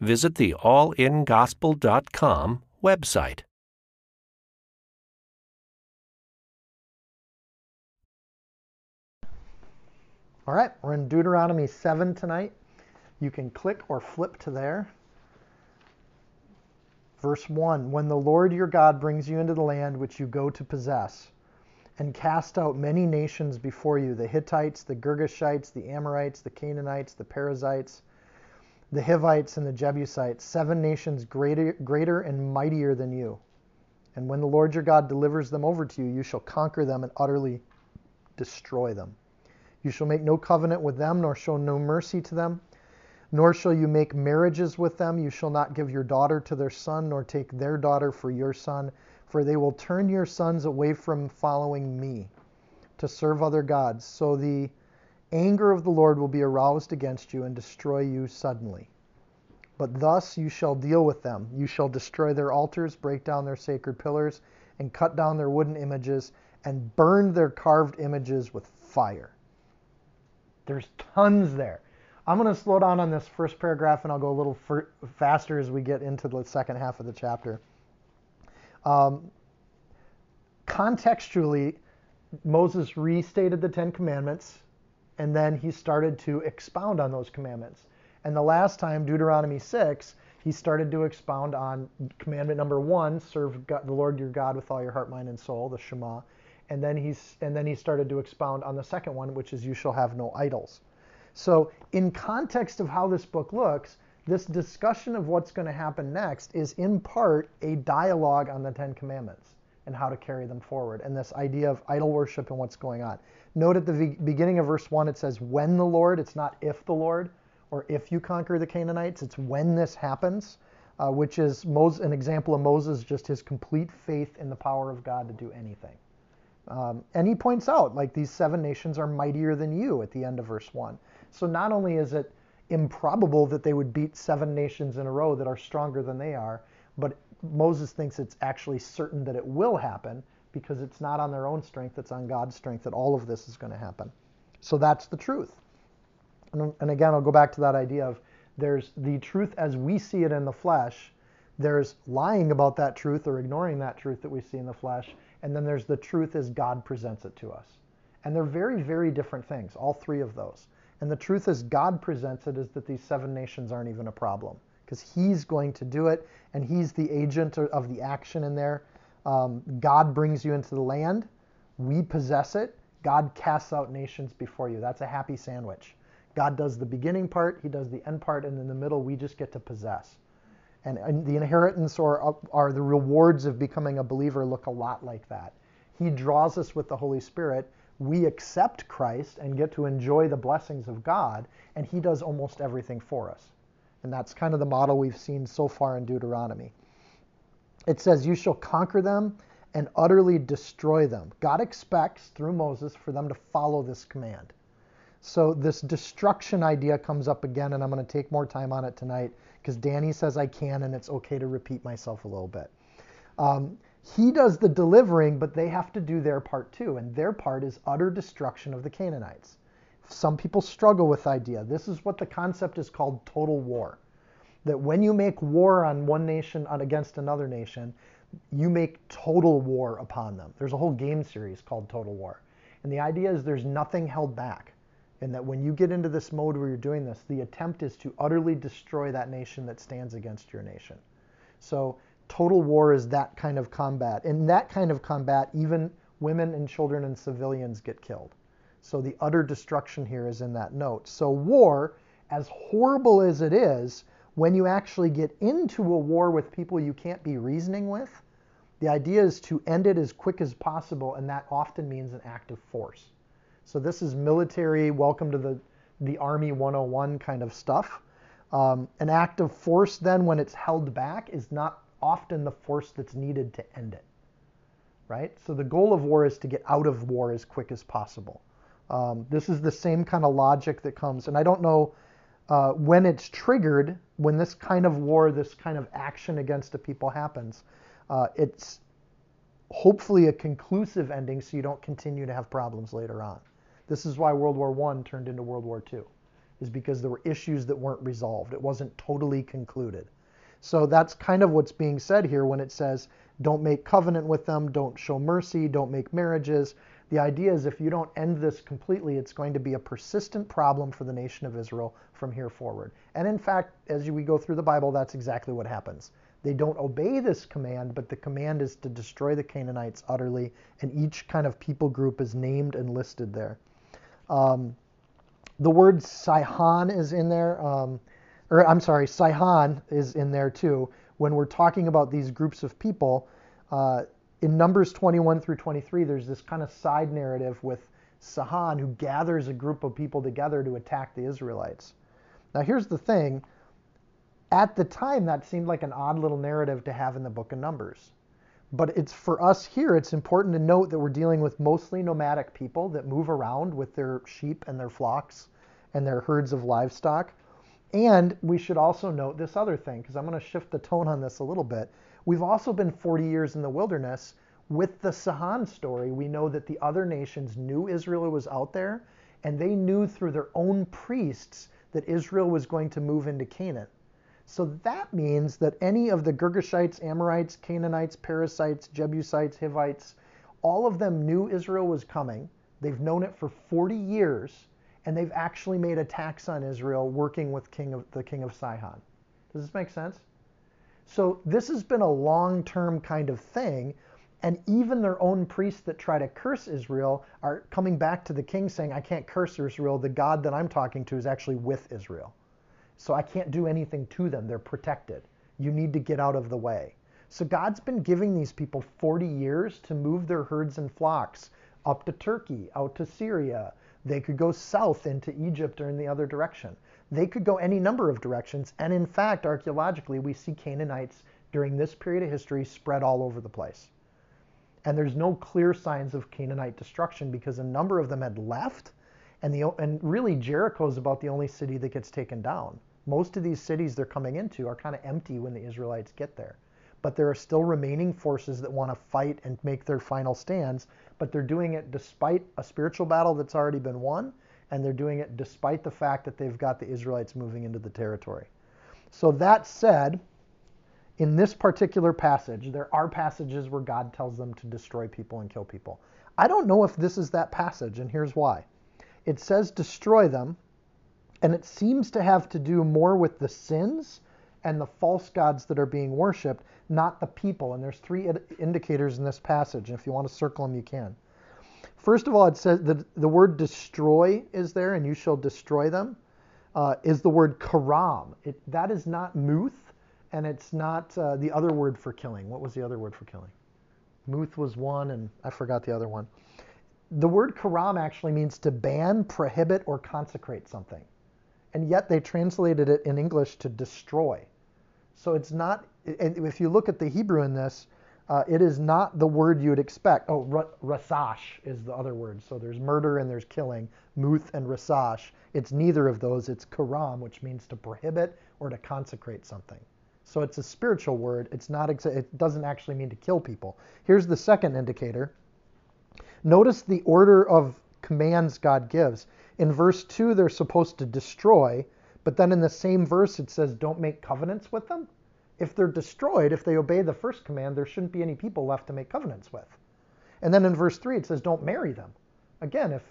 visit the allingospel.com website. All right, we're in Deuteronomy 7 tonight. You can click or flip to there. Verse 1 When the Lord your God brings you into the land which you go to possess, and cast out many nations before you the Hittites, the Girgashites, the Amorites, the Canaanites, the Perizzites, the Hivites, and the Jebusites, seven nations greater, greater and mightier than you. And when the Lord your God delivers them over to you, you shall conquer them and utterly destroy them. You shall make no covenant with them, nor show no mercy to them, nor shall you make marriages with them. You shall not give your daughter to their son, nor take their daughter for your son, for they will turn your sons away from following me to serve other gods. So the anger of the Lord will be aroused against you and destroy you suddenly. But thus you shall deal with them. You shall destroy their altars, break down their sacred pillars, and cut down their wooden images, and burn their carved images with fire. There's tons there. I'm going to slow down on this first paragraph and I'll go a little faster as we get into the second half of the chapter. Um, contextually, Moses restated the Ten Commandments and then he started to expound on those commandments. And the last time, Deuteronomy 6, he started to expound on commandment number one serve God, the Lord your God with all your heart, mind, and soul, the Shema and then he's and then he started to expound on the second one, which is you shall have no idols. So, in context of how this book looks, this discussion of what's going to happen next is in part a dialogue on the Ten Commandments and how to carry them forward, and this idea of idol worship and what's going on. Note at the beginning of verse 1, it says, When the Lord, it's not if the Lord, or if you conquer the Canaanites, it's when this happens, uh, which is Moses, an example of Moses, just his complete faith in the power of God to do anything. Um, and he points out, like, these seven nations are mightier than you at the end of verse 1. So not only is it improbable that they would beat seven nations in a row that are stronger than they are, but Moses thinks it's actually certain that it will happen because it's not on their own strength, it's on God's strength that all of this is going to happen. So that's the truth. And, and again, I'll go back to that idea of there's the truth as we see it in the flesh, there's lying about that truth or ignoring that truth that we see in the flesh, and then there's the truth as God presents it to us. And they're very, very different things, all three of those. And the truth as God presents it is that these seven nations aren't even a problem because He's going to do it and He's the agent of the action in there. Um, God brings you into the land, we possess it. God casts out nations before you. That's a happy sandwich. God does the beginning part, He does the end part, and in the middle, we just get to possess. And, and the inheritance or, or the rewards of becoming a believer look a lot like that. He draws us with the Holy Spirit. We accept Christ and get to enjoy the blessings of God, and He does almost everything for us. And that's kind of the model we've seen so far in Deuteronomy. It says, You shall conquer them and utterly destroy them. God expects through Moses for them to follow this command. So, this destruction idea comes up again, and I'm going to take more time on it tonight because Danny says I can, and it's okay to repeat myself a little bit. Um, he does the delivering, but they have to do their part too, and their part is utter destruction of the Canaanites. Some people struggle with idea. This is what the concept is called total war. That when you make war on one nation against another nation, you make total war upon them. There's a whole game series called Total War. And the idea is there's nothing held back and that when you get into this mode where you're doing this, the attempt is to utterly destroy that nation that stands against your nation. So total war is that kind of combat. In that kind of combat, even women and children and civilians get killed. So the utter destruction here is in that note. So war, as horrible as it is, when you actually get into a war with people you can't be reasoning with, the idea is to end it as quick as possible, and that often means an act of force. So this is military, welcome to the, the Army 101 kind of stuff. Um, an act of force, then, when it's held back, is not often the force that's needed to end it. Right? So the goal of war is to get out of war as quick as possible. Um, this is the same kind of logic that comes, and I don't know uh, when it's triggered, when this kind of war, this kind of action against a people happens. Uh, it's hopefully a conclusive ending so you don't continue to have problems later on. This is why World War I turned into World War II, is because there were issues that weren't resolved. It wasn't totally concluded. So that's kind of what's being said here when it says, don't make covenant with them, don't show mercy, don't make marriages. The idea is if you don't end this completely, it's going to be a persistent problem for the nation of Israel from here forward. And in fact, as we go through the Bible, that's exactly what happens. They don't obey this command, but the command is to destroy the Canaanites utterly, and each kind of people group is named and listed there. Um, the word Sihon is in there, um, or I'm sorry, Sihon is in there too. When we're talking about these groups of people, uh, in Numbers 21 through 23, there's this kind of side narrative with Sihon who gathers a group of people together to attack the Israelites. Now, here's the thing at the time, that seemed like an odd little narrative to have in the book of Numbers. But it's for us here, it's important to note that we're dealing with mostly nomadic people that move around with their sheep and their flocks and their herds of livestock. And we should also note this other thing, because I'm going to shift the tone on this a little bit. We've also been 40 years in the wilderness. With the Sihon story, we know that the other nations knew Israel was out there, and they knew through their own priests that Israel was going to move into Canaan. So that means that any of the Girgashites, Amorites, Canaanites, Perizzites, Jebusites, Hivites, all of them knew Israel was coming. They've known it for 40 years, and they've actually made attacks on Israel working with king of, the king of Sihon. Does this make sense? So this has been a long-term kind of thing, and even their own priests that try to curse Israel are coming back to the king saying, I can't curse Israel. The God that I'm talking to is actually with Israel. So I can't do anything to them. They're protected. You need to get out of the way. So God's been giving these people 40 years to move their herds and flocks up to Turkey, out to Syria. They could go south into Egypt or in the other direction. They could go any number of directions. And in fact, archaeologically, we see Canaanites during this period of history spread all over the place. And there's no clear signs of Canaanite destruction because a number of them had left. And, the, and really, Jericho is about the only city that gets taken down. Most of these cities they're coming into are kind of empty when the Israelites get there. But there are still remaining forces that want to fight and make their final stands, but they're doing it despite a spiritual battle that's already been won and they're doing it despite the fact that they've got the Israelites moving into the territory. So, that said, in this particular passage, there are passages where God tells them to destroy people and kill people. I don't know if this is that passage, and here's why. It says destroy them, and it seems to have to do more with the sins and the false gods that are being worshiped, not the people. And there's three indicators in this passage, and if you want to circle them, you can. First of all, it says that the word destroy is there, and you shall destroy them, uh, is the word karam. It, that is not muth, and it's not uh, the other word for killing. What was the other word for killing? Muth was one, and I forgot the other one. The word karam actually means to ban, prohibit, or consecrate something. And yet they translated it in English to destroy. So it's not, if you look at the Hebrew in this, uh, it is not the word you would expect. Oh, rasash is the other word. So there's murder and there's killing, muth and rasash. It's neither of those. It's karam, which means to prohibit or to consecrate something. So it's a spiritual word. It's not. It doesn't actually mean to kill people. Here's the second indicator. Notice the order of commands God gives. In verse two, they're supposed to destroy, but then in the same verse it says, "Don't make covenants with them." If they're destroyed, if they obey the first command, there shouldn't be any people left to make covenants with. And then in verse 3 it says, don't marry them. Again, if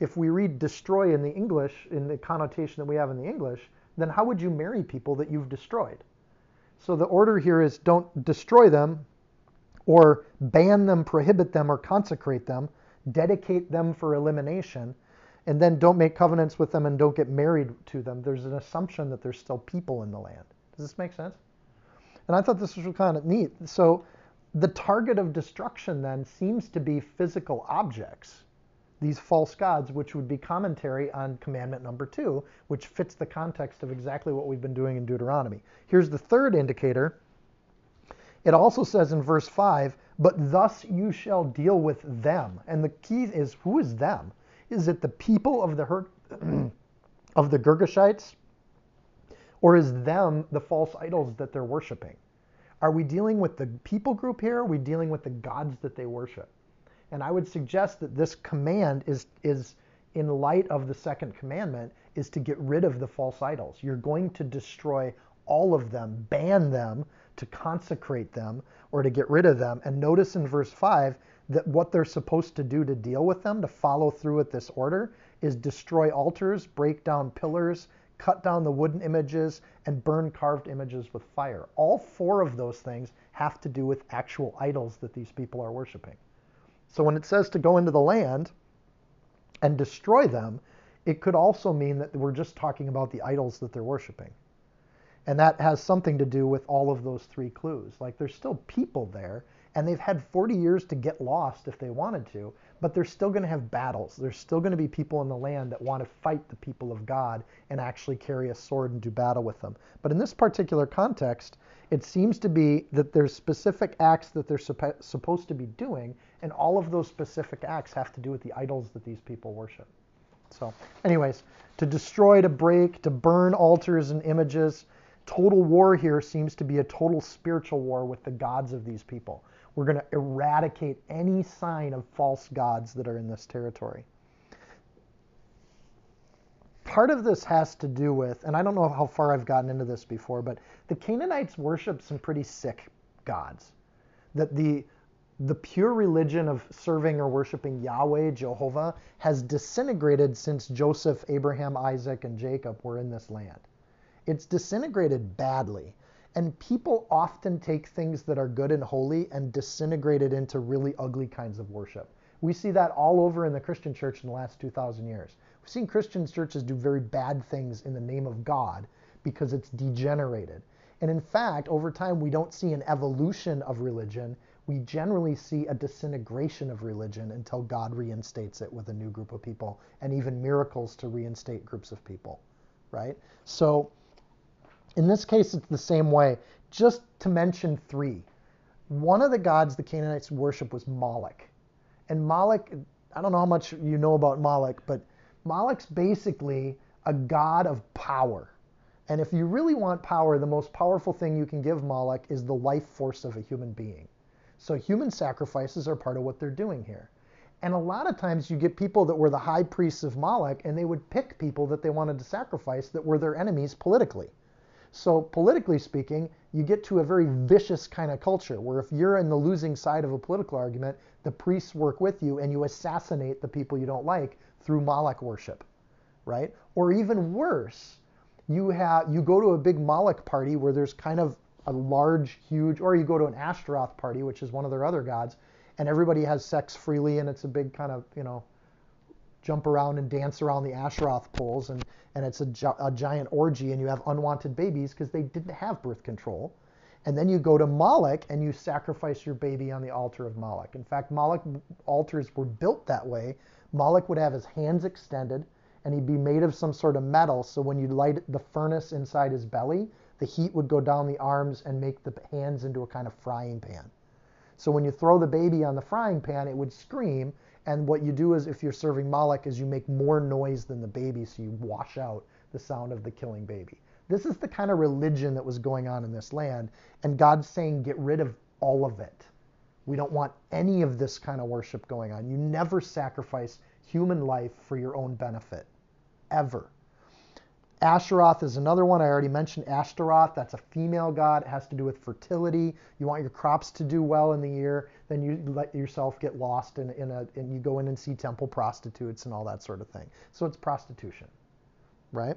if we read destroy in the English, in the connotation that we have in the English, then how would you marry people that you've destroyed? So the order here is don't destroy them or ban them, prohibit them, or consecrate them, dedicate them for elimination, and then don't make covenants with them and don't get married to them. There's an assumption that there's still people in the land. Does this make sense? And I thought this was kind of neat. So the target of destruction then seems to be physical objects. these false gods, which would be commentary on commandment number two, which fits the context of exactly what we've been doing in Deuteronomy. Here's the third indicator. It also says in verse 5, but thus you shall deal with them. And the key is who is them? Is it the people of the her- of the Girgashites? Or is them the false idols that they're worshiping? Are we dealing with the people group here? Are we dealing with the gods that they worship? And I would suggest that this command is, is in light of the second commandment, is to get rid of the false idols. You're going to destroy all of them, ban them, to consecrate them, or to get rid of them. And notice in verse 5 that what they're supposed to do to deal with them, to follow through with this order, is destroy altars, break down pillars, cut down the wooden images, and burn carved images with fire. All four of those things have to do with actual idols that these people are worshiping. So when it says to go into the land and destroy them, it could also mean that we're just talking about the idols that they're worshiping. And that has something to do with all of those three clues. Like there's still people there, and they've had 40 years to get lost if they wanted to, but they're still going to have battles. There's still going to be people in the land that want to fight the people of God and actually carry a sword and do battle with them. But in this particular context, it seems to be that there's specific acts that they're supp- supposed to be doing, and all of those specific acts have to do with the idols that these people worship. So, anyways, to destroy, to break, to burn altars and images, total war here seems to be a total spiritual war with the gods of these people. We're going to eradicate any sign of false gods that are in this territory. Part of this has to do with, and I don't know how far I've gotten into this before, but the Canaanites worship some pretty sick gods. That the the pure religion of serving or worshiping Yahweh, Jehovah, has disintegrated since Joseph, Abraham, Isaac, and Jacob were in this land. It's disintegrated badly. And people often take things that are good and holy and disintegrate it into really ugly kinds of worship. We see that all over in the Christian church in the last 2,000 years. We've seen Christian churches do very bad things in the name of God because it's degenerated. And in fact, over time, we don't see an evolution of religion. We generally see a disintegration of religion until God reinstates it with a new group of people and even miracles to reinstate groups of people, right? So, in this case, it's the same way. Just to mention three. One of the gods the Canaanites worship was Moloch. And Moloch, I don't know how much you know about Moloch, but Moloch's basically a god of power. And if you really want power, the most powerful thing you can give Moloch is the life force of a human being. So human sacrifices are part of what they're doing here. And a lot of times you get people that were the high priests of Moloch, and they would pick people that they wanted to sacrifice that were their enemies politically. So, politically speaking, you get to a very vicious kind of culture where if you're in the losing side of a political argument, the priests work with you and you assassinate the people you don't like through Moloch worship, right? Or even worse, you have you go to a big Moloch party where there's kind of a large, huge, or you go to an Ashtaroth party, which is one of their other gods, and everybody has sex freely and it's a big kind of, you know, jump around and dance around the Ashtaroth poles, and, and it's a, a giant orgy, and you have unwanted babies because they didn't have birth control. And then you go to Moloch and you sacrifice your baby on the altar of Moloch. In fact, Moloch altars were built that way. Moloch would have his hands extended and he'd be made of some sort of metal. So when you light the furnace inside his belly, the heat would go down the arms and make the hands into a kind of frying pan. So when you throw the baby on the frying pan, it would scream and what you do is, if you're serving Moloch, is you make more noise than the baby, so you wash out the sound of the killing baby. This is the kind of religion that was going on in this land, and God's saying, get rid of all of it. We don't want any of this kind of worship going on. You never sacrifice human life for your own benefit, ever. Asheroth is another one. I already mentioned Ashtaroth. That's a female god. It has to do with fertility. You want your crops to do well in the year, then you let yourself get lost in, in a, and you go in and see temple prostitutes and all that sort of thing. So it's prostitution, right?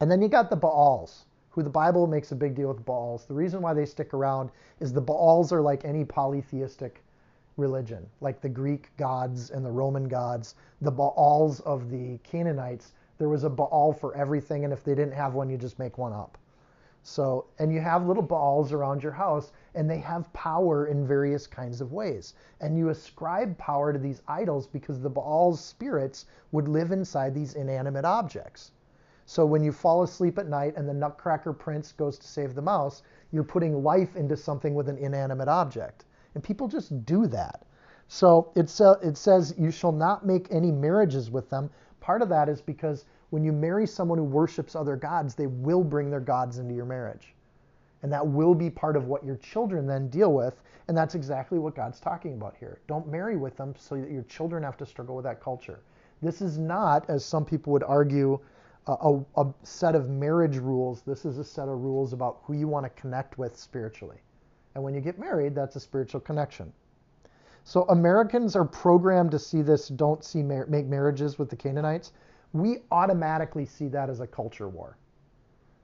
And then you got the Baals, who the Bible makes a big deal with Baals. The reason why they stick around is the Baals are like any polytheistic religion, like the Greek gods and the Roman gods. The Baals of the Canaanites there was a Baal for everything, and if they didn't have one, you just make one up. So, and you have little Baals around your house, and they have power in various kinds of ways. And you ascribe power to these idols because the Baal's spirits would live inside these inanimate objects. So when you fall asleep at night and the Nutcracker Prince goes to save the mouse, you're putting life into something with an inanimate object. And people just do that. So it says, You shall not make any marriages with them. Part of that is because when you marry someone who worships other gods, they will bring their gods into your marriage. And that will be part of what your children then deal with. And that's exactly what God's talking about here. Don't marry with them so that your children have to struggle with that culture. This is not, as some people would argue, a, a, set of marriage rules. This is a set of rules about who you want to connect with spiritually. And when you get married, that's a spiritual connection. So Americans are programmed to see this don't see mar- make marriages with the Canaanites. We automatically see that as a culture war.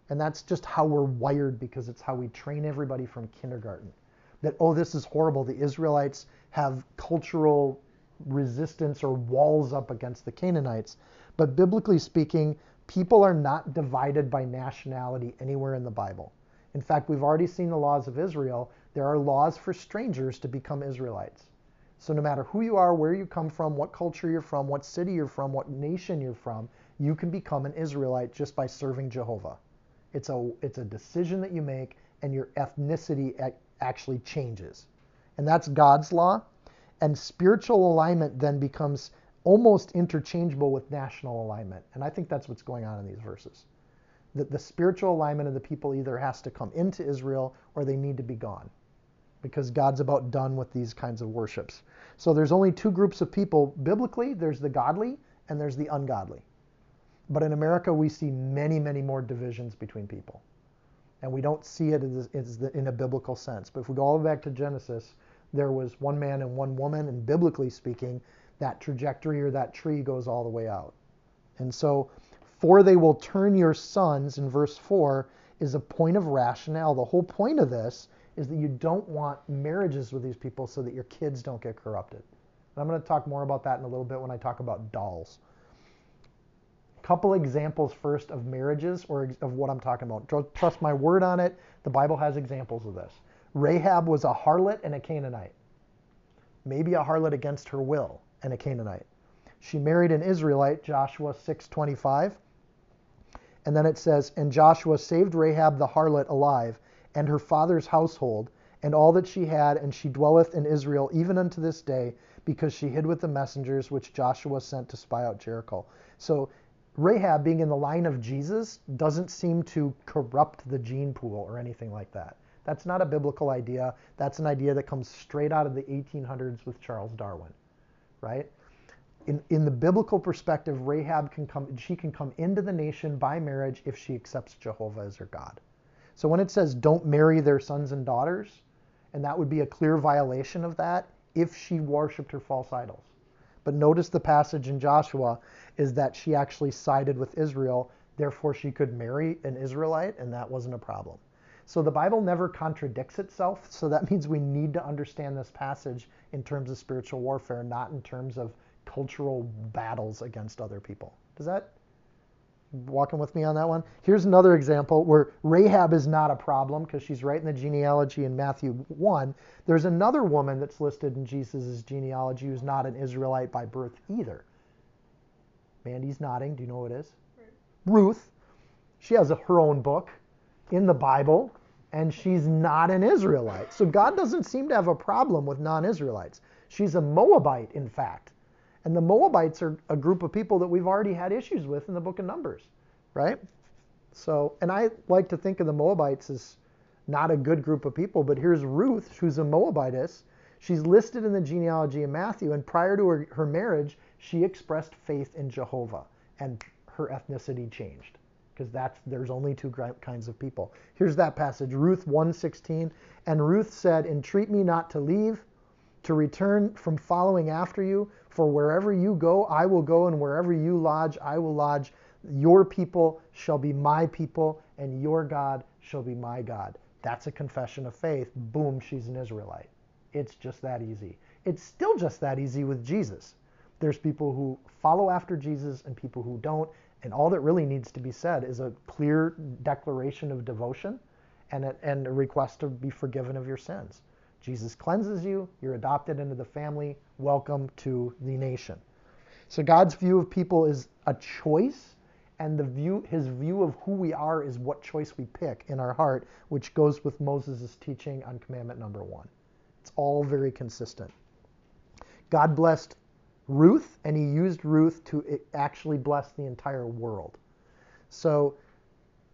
And that's just how we're wired because it's how we train everybody from kindergarten. That, oh, this is horrible. The Israelites have cultural resistance or walls up against the Canaanites. But biblically speaking, people are not divided by nationality anywhere in the Bible. In fact, we've already seen the laws of Israel. There are laws for strangers to become Israelites. So no matter who you are, where you come from, what culture you're from, what city you're from, what nation you're from, you can become an Israelite just by serving Jehovah. It's a it's a decision that you make, and your ethnicity actually changes, and that's God's law. And spiritual alignment then becomes almost interchangeable with national alignment, and I think that's what's going on in these verses. That the spiritual alignment of the people either has to come into Israel or they need to be gone, because God's about done with these kinds of worships. So there's only two groups of people biblically. There's the godly and there's the ungodly. But in America, we see many, many more divisions between people. And we don't see it as, as the, in a biblical sense. But if we go all the way back to Genesis, there was one man and one woman, and biblically speaking, that trajectory or that tree goes all the way out. And so, for they will turn your sons, in verse 4, is a point of rationale. The whole point of this is that you don't want marriages with these people so that your kids don't get corrupted. And I'm going to talk more about that in a little bit when I talk about dolls couple examples first of marriages or of what I'm talking about. Trust my word on it. The Bible has examples of this. Rahab was a harlot and a Canaanite. Maybe a harlot against her will and a Canaanite. She married an Israelite, Joshua 6:25. And then it says, "And Joshua saved Rahab the harlot alive, and her father's household, and all that she had, and she dwelleth in Israel even unto this day, because she hid with the messengers which Joshua sent to spy out Jericho." So Rahab being in the line of Jesus doesn't seem to corrupt the gene pool or anything like that. That's not a biblical idea. That's an idea that comes straight out of the 1800s with Charles Darwin, right? In, in the biblical perspective, Rahab can come, she can come into the nation by marriage if she accepts Jehovah as her God. So when it says don't marry their sons and daughters, and that would be a clear violation of that if she worshiped her false idols. But notice the passage in Joshua is that she actually sided with Israel, therefore she could marry an Israelite, and that wasn't a problem. So the Bible never contradicts itself, so that means we need to understand this passage in terms of spiritual warfare, not in terms of cultural battles against other people. Does that walking with me on that one. Here's another example where Rahab is not a problem because she's right in the genealogy in Matthew 1. There's another woman that's listed in Jesus' genealogy who's not an Israelite by birth either. Mandy's nodding. Do you know who it is? Ruth. Ruth. She has a, her own book in the Bible, and she's not an Israelite. So God doesn't seem to have a problem with non Israelites. She's a Moabite, in fact. And the Moabites are a group of people that we've already had issues with in the book of Numbers, right? So, and I like to think of the Moabites as not a good group of people, but here's Ruth, who's a Moabitess. She's listed in the genealogy of Matthew, and prior to her, her marriage, she expressed faith in Jehovah, and her ethnicity changed because that's there's only two kinds of people. Here's that passage, Ruth 1:16, and Ruth said, "Entreat me not to leave, to return from following after you, for wherever you go, I will go, and wherever you lodge, I will lodge. Your people shall be my people, and your God shall be my God. That's a confession of faith. Boom, she's an Israelite. It's just that easy. It's still just that easy with Jesus. There's people who follow after Jesus and people who don't. And all that really needs to be said is a clear declaration of devotion. and a, and a request to be forgiven of your sins. Jesus cleanses you, you're adopted into the family, welcome to the nation. So God's view of people is a choice, and the view his view of who we are is what choice we pick in our heart, which goes with Moses' teaching on commandment number 1. It's all very consistent. God blessed Ruth, and he used Ruth to actually bless the entire world. So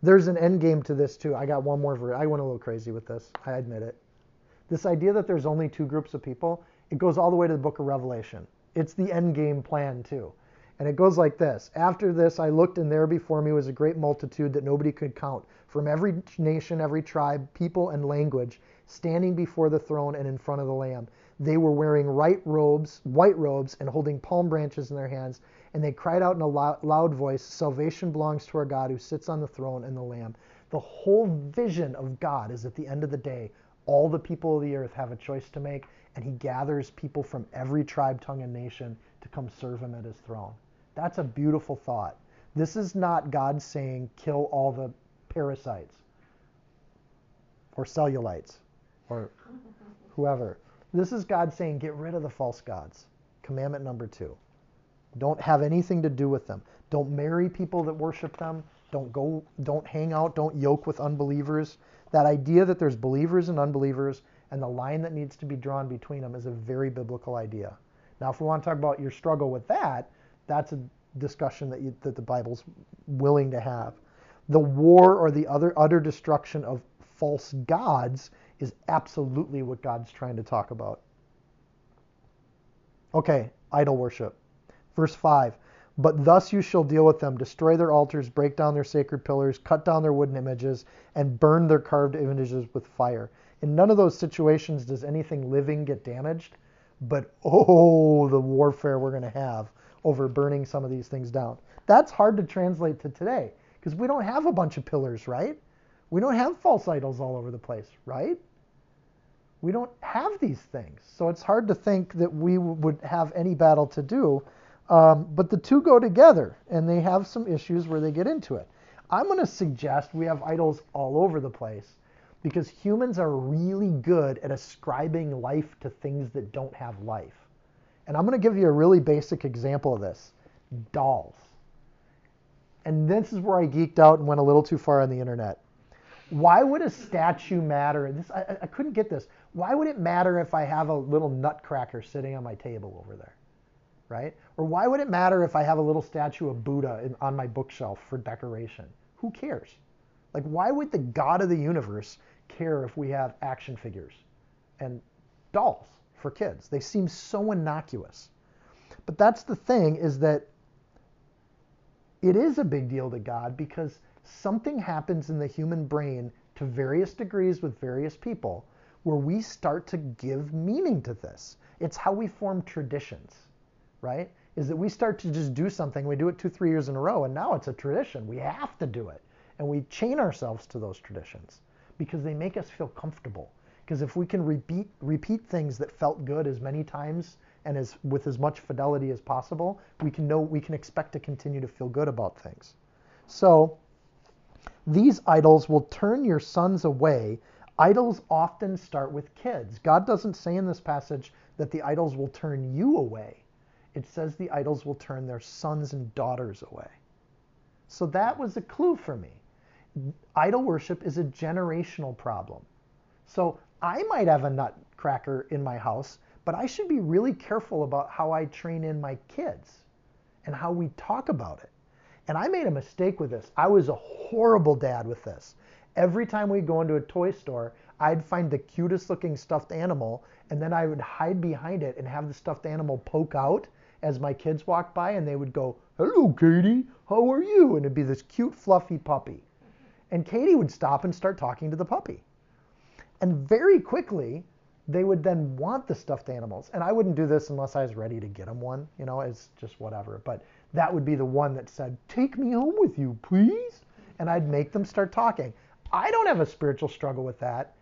there's an end game to this too. I got one more. Ver- I went a little crazy with this. I admit it. This idea that there's only two groups of people, it goes all the way to the book of Revelation. It's the end game plan too. And it goes like this After this, I looked, and there before me was a great multitude that nobody could count, from every nation, every tribe, people, and language, standing before the throne and in front of the Lamb. They were wearing white robes, white robes, and holding palm branches in their hands, and they cried out in a loud voice, Salvation belongs to our God who sits on the throne and the Lamb. The whole vision of God is at the end of the day, all the people of the earth have a choice to make, and he gathers people from every tribe, tongue, and nation to come serve him at his throne. That's a beautiful thought. This is not God saying, kill all the parasites or cellulites or whoever. This is God saying, get rid of the false gods. Commandment number two. Don't have anything to do with them. Don't marry people that worship them. Don't go don't hang out, don't yoke with unbelievers. That idea that there's believers and unbelievers and the line that needs to be drawn between them is a very biblical idea. Now, if we want to talk about your struggle with that, that's a discussion that, you, that the Bible's willing to have. The war or the other utter destruction of false gods is absolutely what God's trying to talk about. Okay, idol worship. Verse 5 But thus you shall deal with them, destroy their altars, break down their sacred pillars, cut down their wooden images, and burn their carved images with fire. In none of those situations does anything living get damaged, but oh, the warfare we're going to have over burning some of these things down. That's hard to translate to today because we don't have a bunch of pillars, right? We don't have false idols all over the place, right? We don't have these things. So it's hard to think that we would have any battle to do um, but the two go together, and they have some issues where they get into it. I'm going to suggest we have idols all over the place because humans are really good at ascribing life to things that don't have life. And I'm going to give you a really basic example of this dolls. And this is where I geeked out and went a little too far on the internet. Why would a statue matter? This I, I couldn't get this. Why would it matter if I have a little nutcracker sitting on my table over there? Right? Or why would it matter if I have a little statue of Buddha in, on my bookshelf for decoration? Who cares? Like, why would the God of the universe care if we have action figures and dolls for kids? They seem so innocuous. But that's the thing is that it is a big deal to God because something happens in the human brain to various degrees with various people where we start to give meaning to this. It's how we form traditions right? Is that we start to just do something, we do it two, three years in a row, and now it's a tradition. We have to do it. And we chain ourselves to those traditions because they make us feel comfortable. Because if we can repeat repeat things that felt good as many times and as with as much fidelity as possible, we can know we can expect to continue to feel good about things. So these idols will turn your sons away. Idols often start with kids. God doesn't say in this passage that the idols will turn you away it says the idols will turn their sons and daughters away. So that was a clue for me. Idol worship is a generational problem. So I might have a nutcracker in my house, but I should be really careful about how I train in my kids and how we talk about it. And I made a mistake with this. I was a horrible dad with this. Every time we'd go into a toy store, I'd find the cutest looking stuffed animal and then I would hide behind it and have the stuffed animal poke out as my kids walked by and they would go, Hello, Katie, how are you? And it'd be this cute, fluffy puppy. And Katie would stop and start talking to the puppy. And very quickly, they would then want the stuffed animals. And I wouldn't do this unless I was ready to get them one, you know, it's just whatever. But that would be the one that said, Take me home with you, please. And I'd make them start talking. I don't have a spiritual struggle with that.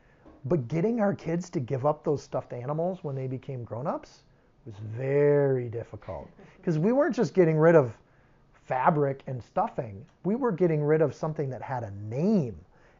But getting our kids to give up those stuffed animals when they became grown ups, was very difficult because we weren't just getting rid of fabric and stuffing. We were getting rid of something that had a name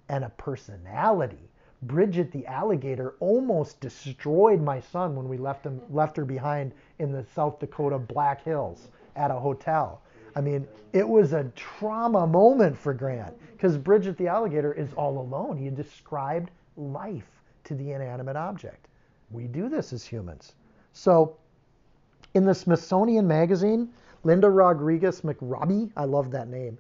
and a personality. Bridget the alligator almost destroyed my son when we left him left her behind in the South Dakota Black Hills at a hotel. I mean, it was a trauma moment for Grant because Bridget the alligator is all alone. He described life to the inanimate object. We do this as humans. So, in the Smithsonian Magazine, Linda Rodriguez McRobbie, I love that name,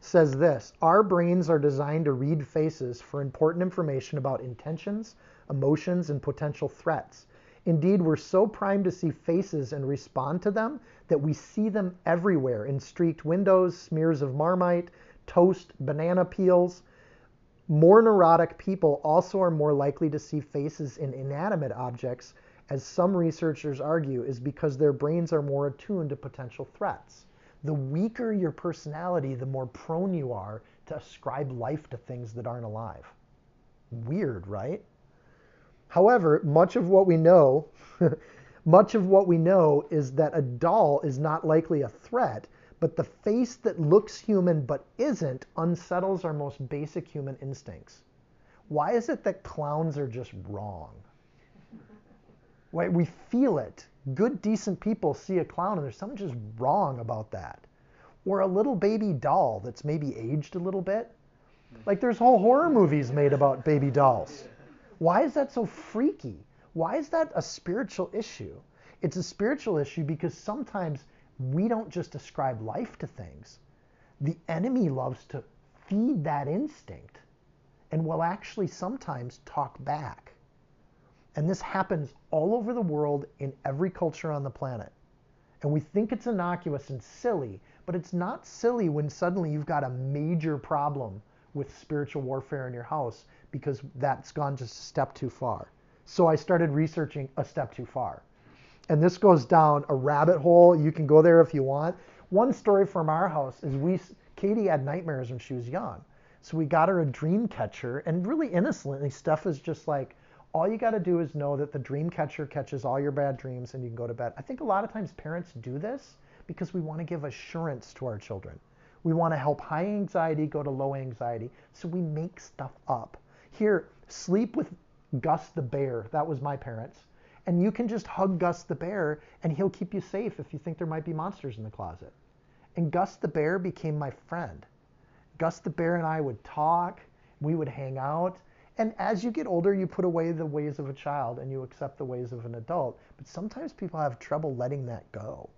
says this Our brains are designed to read faces for important information about intentions, emotions, and potential threats. Indeed, we're so primed to see faces and respond to them that we see them everywhere in streaked windows, smears of marmite, toast, banana peels. More neurotic people also are more likely to see faces in inanimate objects, as some researchers argue, is because their brains are more attuned to potential threats. The weaker your personality, the more prone you are to ascribe life to things that aren't alive. Weird, right? However, much of what we know, much of what we know is that a doll is not likely a threat, but the face that looks human but isn't unsettles our most basic human instincts. Why is it that clowns are just wrong? Right? We feel it. Good, decent people see a clown and there's something just wrong about that. Or a little baby doll that's maybe aged a little bit. Like there's whole horror movies made about baby dolls. Why is that so freaky? Why is that a spiritual issue? It's a spiritual issue because sometimes we don't just ascribe life to things. The enemy loves to feed that instinct and will actually sometimes talk back. And this happens all over the world in every culture on the planet. And we think it's innocuous and silly, but it's not silly when suddenly you've got a major problem with spiritual warfare in your house because that's gone just a step too far. So I started researching a step too far. And this goes down a rabbit hole. You can go there if you want. One story from our house is we Katie had nightmares when she was young. So we got her a dream catcher and really innocently stuff is just like all you got to do is know that the dream catcher catches all your bad dreams and you can go to bed. I think a lot of times parents do this because we want to give assurance to our children. We want to help high anxiety go to low anxiety. So we make stuff up. Here, sleep with Gus the bear. That was my parents. And you can just hug Gus the bear and he'll keep you safe if you think there might be monsters in the closet. And Gus the bear became my friend. Gus the bear and I would talk, we would hang out. And as you get older, you put away the ways of a child and you accept the ways of an adult. But sometimes people have trouble letting that go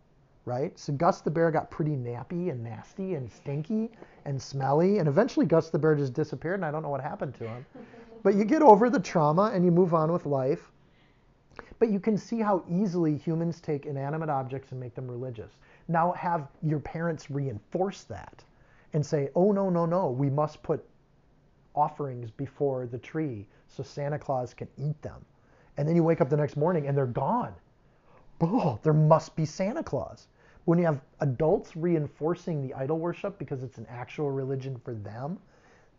right? So Gus the bear got pretty nappy and nasty and stinky and smelly, and eventually Gus the bear just disappeared, and I don't know what happened to him. But you get over the trauma and you move on with life. But you can see how easily humans take inanimate objects and make them religious. Now have your parents reinforce that and say, oh, no, no, no, we must put offerings before the tree so Santa Claus can eat them. And then you wake up the next morning and they're gone. Oh, there must be Santa Claus when you have adults reinforcing the idol worship because it's an actual religion for them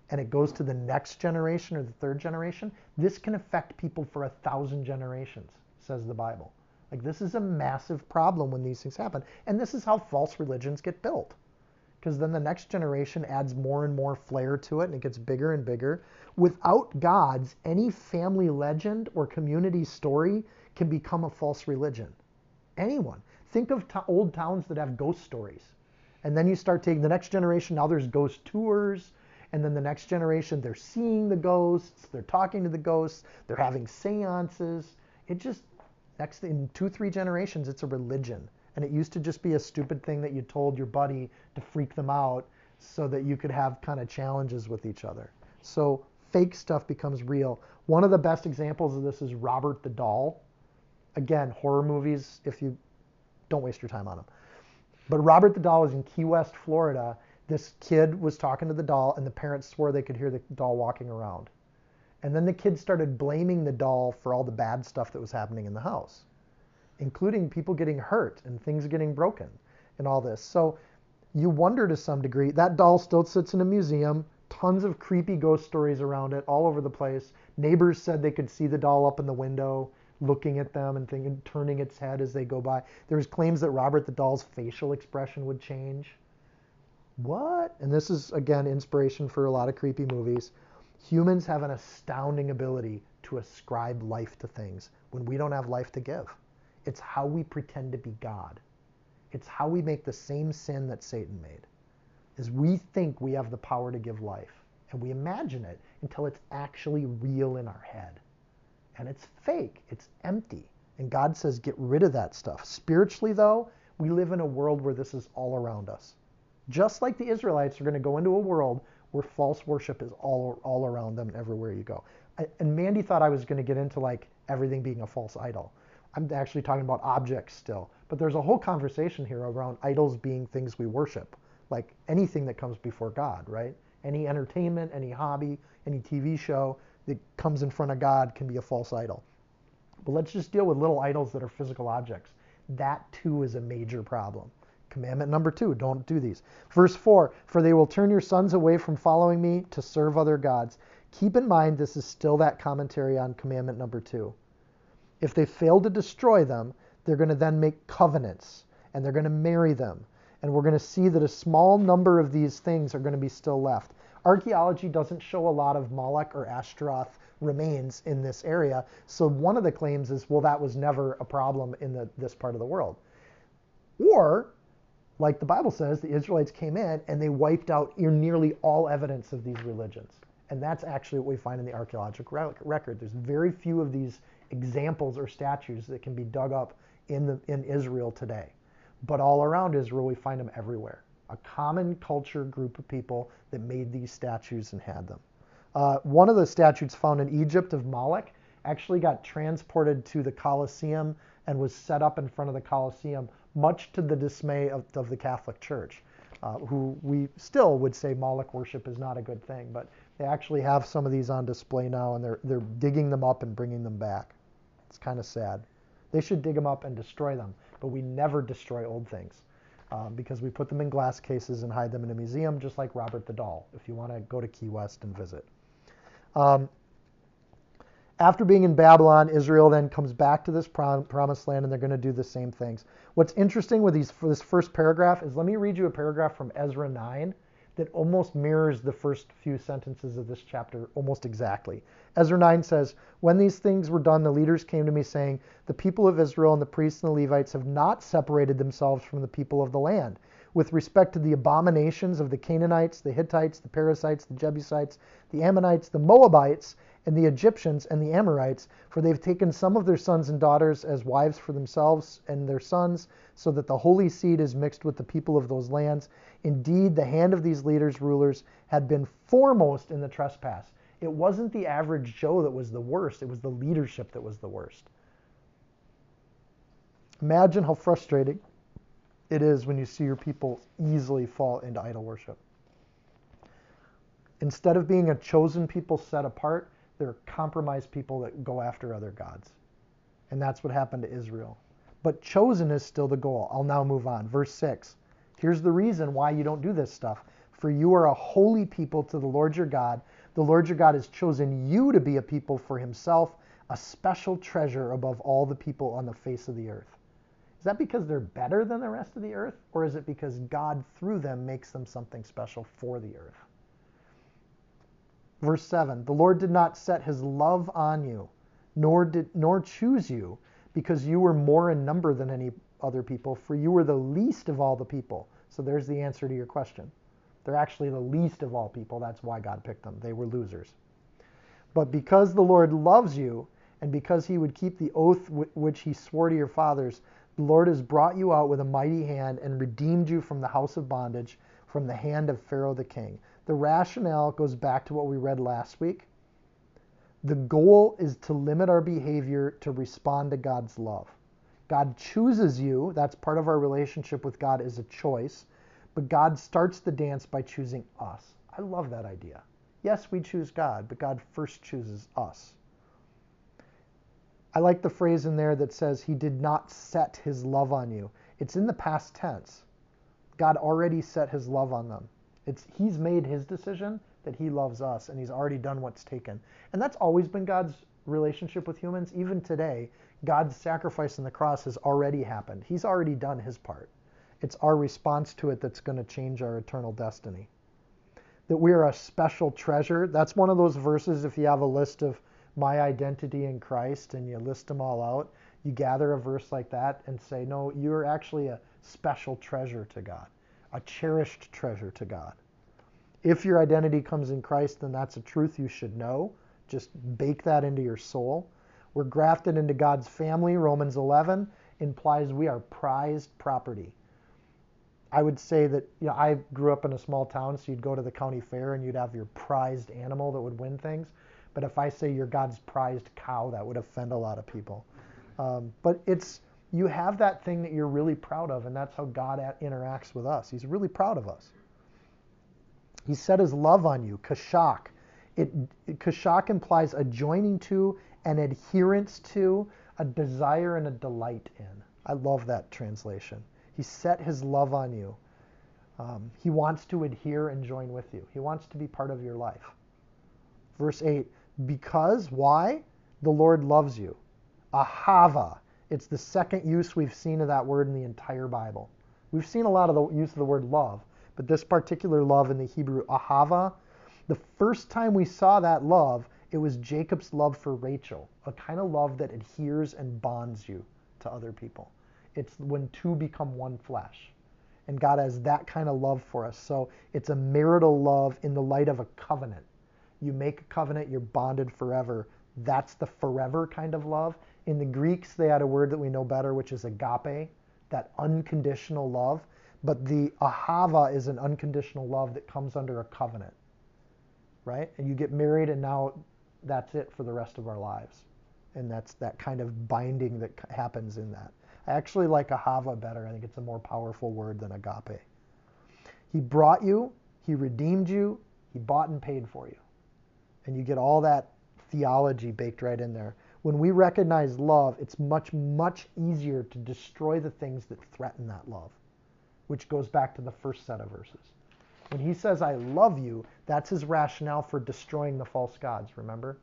and it goes to the next generation or the third generation, this can affect people for a thousand generations, says the Bible. Like this is a massive problem when these things happen. And this is how false religions get built. Because then the next generation adds more and more flair to it and it gets bigger and bigger. Without gods, any family legend or community story can become a false religion. Anyone. Think of t- old towns that have ghost stories. And then you start taking the next generation, now there's ghost tours. And then the next generation, they're seeing the ghosts, they're talking to the ghosts, they're having seances. It just, next, in two, three generations, it's a religion. And it used to just be a stupid thing that you told your buddy to freak them out so that you could have kind of challenges with each other. So fake stuff becomes real. One of the best examples of this is Robert the Doll. Again, horror movies, if you don't waste your time on them. But Robert the doll was in Key West, Florida. This kid was talking to the doll, and the parents swore they could hear the doll walking around. And then the kids started blaming the doll for all the bad stuff that was happening in the house, including people getting hurt and things getting broken and all this. So you wonder to some degree. That doll still sits in a museum. Tons of creepy ghost stories around it all over the place. Neighbors said they could see the doll up in the window looking at them and thinking, turning its head as they go by. There was claims that Robert the Doll's facial expression would change. What? And this is again inspiration for a lot of creepy movies. Humans have an astounding ability to ascribe life to things when we don't have life to give. It's how we pretend to be God. It's how we make the same sin that Satan made. Is we think we have the power to give life and we imagine it until it's actually real in our head. And it's fake, it's empty. And God says, get rid of that stuff. Spiritually, though, we live in a world where this is all around us. Just like the Israelites are going to go into a world where false worship is all, all around them everywhere you go. I, and Mandy thought I was going to get into like everything being a false idol. I'm actually talking about objects still. But there's a whole conversation here around idols being things we worship, like anything that comes before God, right? Any entertainment, any hobby, any TV show that comes in front of God can be a false idol. But let's just deal with little idols that are physical objects. That too is a major problem. Commandment number two, don't do these. Verse four, for they will turn your sons away from following me to serve other gods. Keep in mind, this is still that commentary on commandment number two. If they fail to destroy them, they're going to then make covenants and they're going to marry them. And we're going to see that a small number of these things are going to be still left. Archaeology doesn't show a lot of Moloch or Ashtaroth remains in this area. So one of the claims is, well, that was never a problem in the, this part of the world. Or, like the Bible says, the Israelites came in and they wiped out nearly all evidence of these religions. And that's actually what we find in the archaeological record. There's very few of these examples or statues that can be dug up in, the, in Israel today. But all around Israel, we find them everywhere. A common culture group of people that made these statues and had them. Uh, one of the statues found in Egypt of Moloch actually got transported to the Colosseum and was set up in front of the Colosseum, much to the dismay of, of the Catholic Church, uh, who we still would say Moloch worship is not a good thing, but they actually have some of these on display now, and they're they're digging them up and bringing them back. It's kind of sad. They should dig them up and destroy them, but we never destroy old things. Um, because we put them in glass cases and hide them in a museum, just like Robert the Doll, if you want to go to Key West and visit. Um, after being in Babylon, Israel then comes back to this prom- promised land and they're going to do the same things. What's interesting with these for this first paragraph is let me read you a paragraph from Ezra 9 that almost mirrors the first few sentences of this chapter almost exactly. Ezra 9 says, When these things were done, the leaders came to me saying, The people of Israel and the priests and the Levites have not separated themselves from the people of the land with respect to the abominations of the Canaanites, the Hittites, the Perizzites, the Jebusites, the Ammonites, the Moabites, and the Egyptians and the Amorites, for they've taken some of their sons and daughters as wives for themselves and their sons, so that the holy seed is mixed with the people of those lands. Indeed, the hand of these leaders, rulers, had been foremost in the trespass. It wasn't the average Joe that was the worst, it was the leadership that was the worst. Imagine how frustrating it is when you see your people easily fall into idol worship. Instead of being a chosen people set apart, they're compromised people that go after other gods. And that's what happened to Israel. But chosen is still the goal. I'll now move on. Verse 6. Here's the reason why you don't do this stuff. For you are a holy people to the Lord your God. The Lord your God has chosen you to be a people for himself, a special treasure above all the people on the face of the earth. Is that because they're better than the rest of the earth? Or is it because God, through them, makes them something special for the earth? Verse 7 The Lord did not set his love on you, nor, did, nor choose you, because you were more in number than any other people, for you were the least of all the people. So there's the answer to your question. They're actually the least of all people. That's why God picked them. They were losers. But because the Lord loves you, and because he would keep the oath which he swore to your fathers, the Lord has brought you out with a mighty hand and redeemed you from the house of bondage, from the hand of Pharaoh the king. The rationale goes back to what we read last week. The goal is to limit our behavior to respond to God's love. God chooses you. That's part of our relationship with God is a choice. But God starts the dance by choosing us. I love that idea. Yes, we choose God, but God first chooses us. I like the phrase in there that says, He did not set His love on you. It's in the past tense. God already set His love on them. It's He's made His decision that He loves us, and He's already done what's taken. And that's always been God's relationship with humans. Even today, God's sacrifice on the cross has already happened. He's already done His part. It's our response to it that's going to change our eternal destiny. that we are a special treasure. That's one of those verses, if you have a list of my identity in Christ and you list them all out, you gather a verse like that and say, no, you're actually a special treasure to God, a cherished treasure to God. If your identity comes in Christ, then that's a truth you should know. Just bake that into your soul. We're grafted into God's family. Romans 11 implies we are prized property. I would say that you know I grew up in a small town, so you'd go to the county fair and you'd have your prized animal that would win things. But if I say you're God's prized cow, that would offend a lot of people. Um, but it's you have that thing that you're really proud of, and that's how God interacts with us. He's really proud of us. He set his love on you, kashak. It, kashak implies a joining to, an adherence to, a desire and a delight in. I love that translation. He set his love on you. Um, he wants to adhere and join with you. He wants to be part of your life. Verse 8, because, why? The Lord loves you. Ahava. It's the second use we've seen of that word in the entire Bible. We've seen a lot of the use of the word love, but this particular love in the Hebrew, ahava, the first time we saw that love, it was Jacob's love for Rachel, a kind of love that adheres and bonds you to other people. It's when two become one flesh. And God has that kind of love for us. So it's a marital love in the light of a covenant. You make a covenant, you're bonded forever. That's the forever kind of love. In the Greeks, they had a word that we know better, which is agape, that unconditional love. But the ahava is an unconditional love that comes under a covenant, right? And you get married, and now that's it for the rest of our lives. And that's that kind of binding that happens in that. I actually like ahava better. I think it's a more powerful word than agape. He brought you, he redeemed you, he bought and paid for you. And you get all that theology baked right in there. When we recognize love, it's much, much easier to destroy the things that threaten that love, which goes back to the first set of verses. When he says, I love you, that's his rationale for destroying the false gods, remember?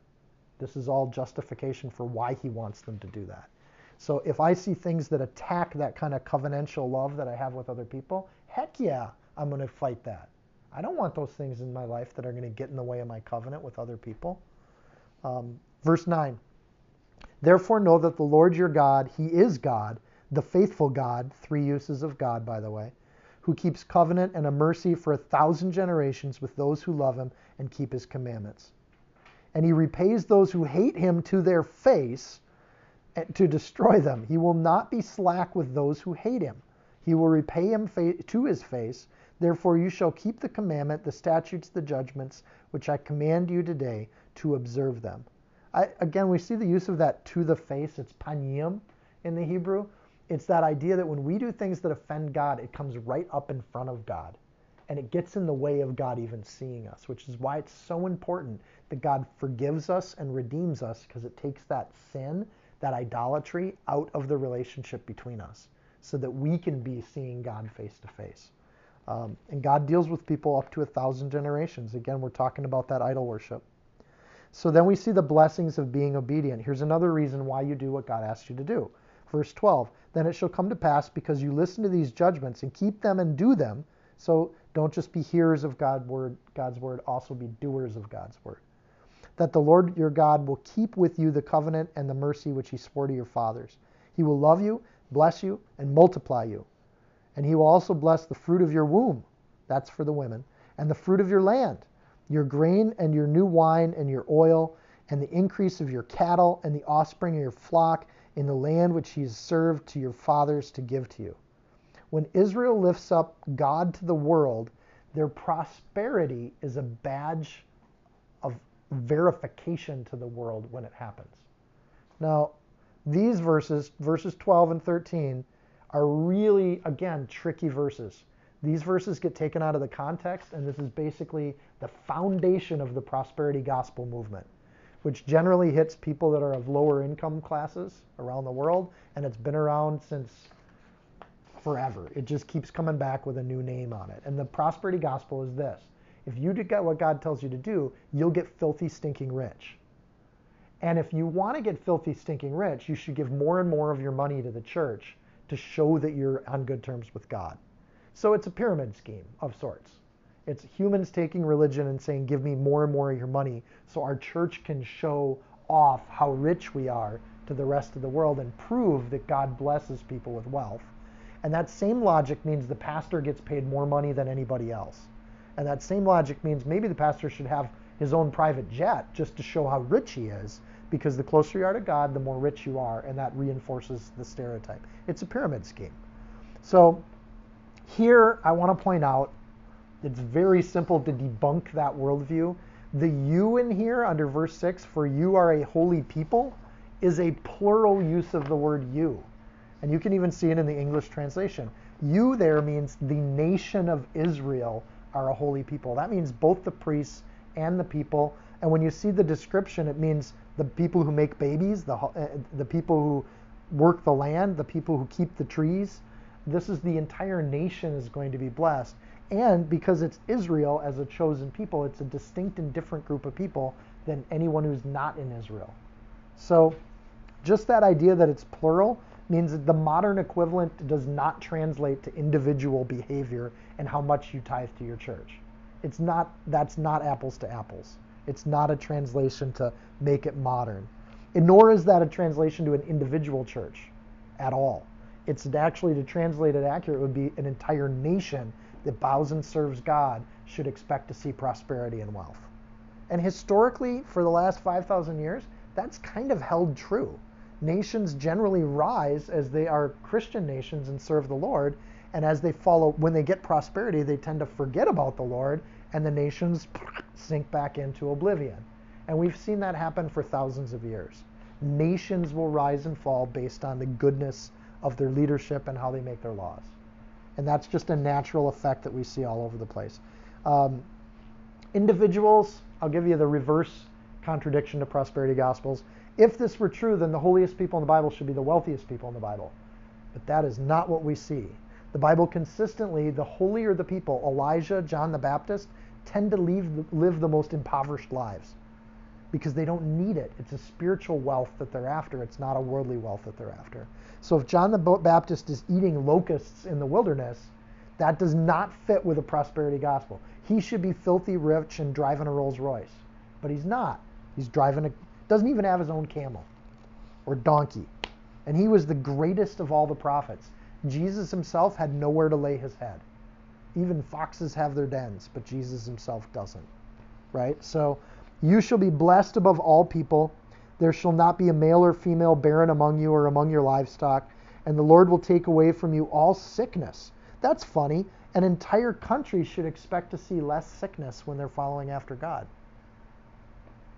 This is all justification for why he wants them to do that. So if I see things that attack that kind of covenantal love that I have with other people, heck yeah, I'm going to fight that. I don't want those things in my life that are going to get in the way of my covenant with other people. Um, verse 9 Therefore, know that the Lord your God, He is God, the faithful God, three uses of God, by the way, who keeps covenant and a mercy for a thousand generations with those who love Him and keep His commandments. And He repays those who hate Him to their face eh, to destroy them. He will not be slack with those who hate him. He will repay him to his face. Therefore, you shall keep the commandment, the statutes, the judgments, which I command you today to observe them. I, again, we see the use of that to the face. It's panim in the Hebrew. It's that idea that when we do things that offend God, it comes right up in front of God. And it gets in the way of God even seeing us, which is why it's so important that God forgives us and redeems us because it takes that sin that idolatry out of the relationship between us so that we can be seeing God face to face. Um, and God deals with people up to a thousand generations. Again, we're talking about that idol worship. So then we see the blessings of being obedient. Here's another reason why you do what God asks you to do. Verse 12 Then it shall come to pass because you listen to these judgments and keep them and do them. So don't just be hearers of God's word, God's word, also be doers of God's word that the Lord your God will keep with you the covenant and the mercy which he swore to your fathers. He will love you, bless you, and multiply you. And he will also bless the fruit of your womb, that's for the women, and the fruit of your land, your grain and your new wine and your oil, and the increase of your cattle and the offspring of your flock in the land which he has served to your fathers to give to you. When Israel lifts up God to the world, their prosperity is a badge of verification to the world when it happens. Now, these verses, verses 12 and 13, are really, again, tricky verses. These verses get taken out of the context, and this is basically the foundation of the prosperity gospel movement, which generally hits people that are of lower income classes around the world, and it's been around since forever. It just keeps coming back with a new name on it. And the prosperity gospel is this if you get what God tells you to do, you'll get filthy, stinking rich. And if you want to get filthy, stinking rich, you should give more and more of your money to the church to show that you're on good terms with God. So it's a pyramid scheme of sorts. It's humans taking religion and saying, give me more and more of your money so our church can show off how rich we are to the rest of the world and prove that God blesses people with wealth. And that same logic means the pastor gets paid more money than anybody else. And that same logic means maybe the pastor should have his own private jet just to show how rich he is, because the closer you are to God, the more rich you are, and that reinforces the stereotype. It's a pyramid scheme. So here I want to point out it's very simple to debunk that worldview. The you in here under verse 6, for you are a holy people, is a plural use of the word you. And you can even see it in the English translation. You there means the nation of Israel are a holy people. That means both the priests and the people. And when you see the description, it means the people who make babies, the, uh, the people who work the land, the people who keep the trees. This is the entire nation is going to be blessed. And because it's Israel as a chosen people, it's a distinct and different group of people than anyone who's not in Israel. So just that idea that it's plural means that the modern equivalent does not translate to individual behavior and how much you tithe to your church. It's not that's not apples to apples. It's not a translation to make it modern. And nor is that a translation to an individual church at all. It's actually to translate it accurate would be an entire nation that bows and serves God should expect to see prosperity and wealth. And historically, for the last 5,000 years, that's kind of held true. Nations generally rise as they are Christian nations and serve the Lord. And as they follow, when they get prosperity, they tend to forget about the Lord and the nations sink back into oblivion. And we've seen that happen for thousands of years. Nations will rise and fall based on the goodness of their leadership and how they make their laws. And that's just a natural effect that we see all over the place. Um, individuals, I'll give you the reverse contradiction to prosperity gospels. If this were true, then the holiest people in the Bible should be the wealthiest people in the Bible. But that is not what we see. The Bible consistently, the holier the people, Elijah, John the Baptist, tend to leave, live the most impoverished lives because they don't need it. It's a spiritual wealth that they're after. It's not a worldly wealth that they're after. So if John the Baptist is eating locusts in the wilderness, that does not fit with a prosperity gospel. He should be filthy rich and driving a Rolls Royce, but he's not. He's driving a doesn't even have his own camel or donkey. And he was the greatest of all the prophets. Jesus himself had nowhere to lay his head. Even foxes have their dens, but Jesus himself doesn't. Right? So you shall be blessed above all people. There shall not be a male or female barren among you or among your livestock, and the Lord will take away from you all sickness. That's funny. An entire country should expect to see less sickness when they're following after God.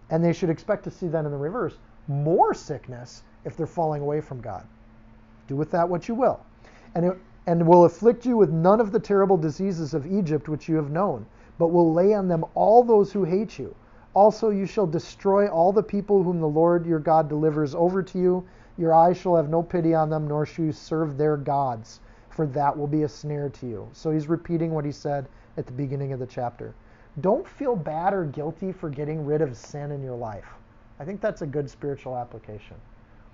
And they should expect to see that in the reverse more sickness if they're falling away from God. Do with that what you will. And, it, and will afflict you with none of the terrible diseases of Egypt which you have known, but will lay on them all those who hate you. Also, you shall destroy all the people whom the Lord your God delivers over to you. Your eyes shall have no pity on them, nor shall you serve their gods, for that will be a snare to you. So he's repeating what he said at the beginning of the chapter. Don't feel bad or guilty for getting rid of sin in your life. I think that's a good spiritual application.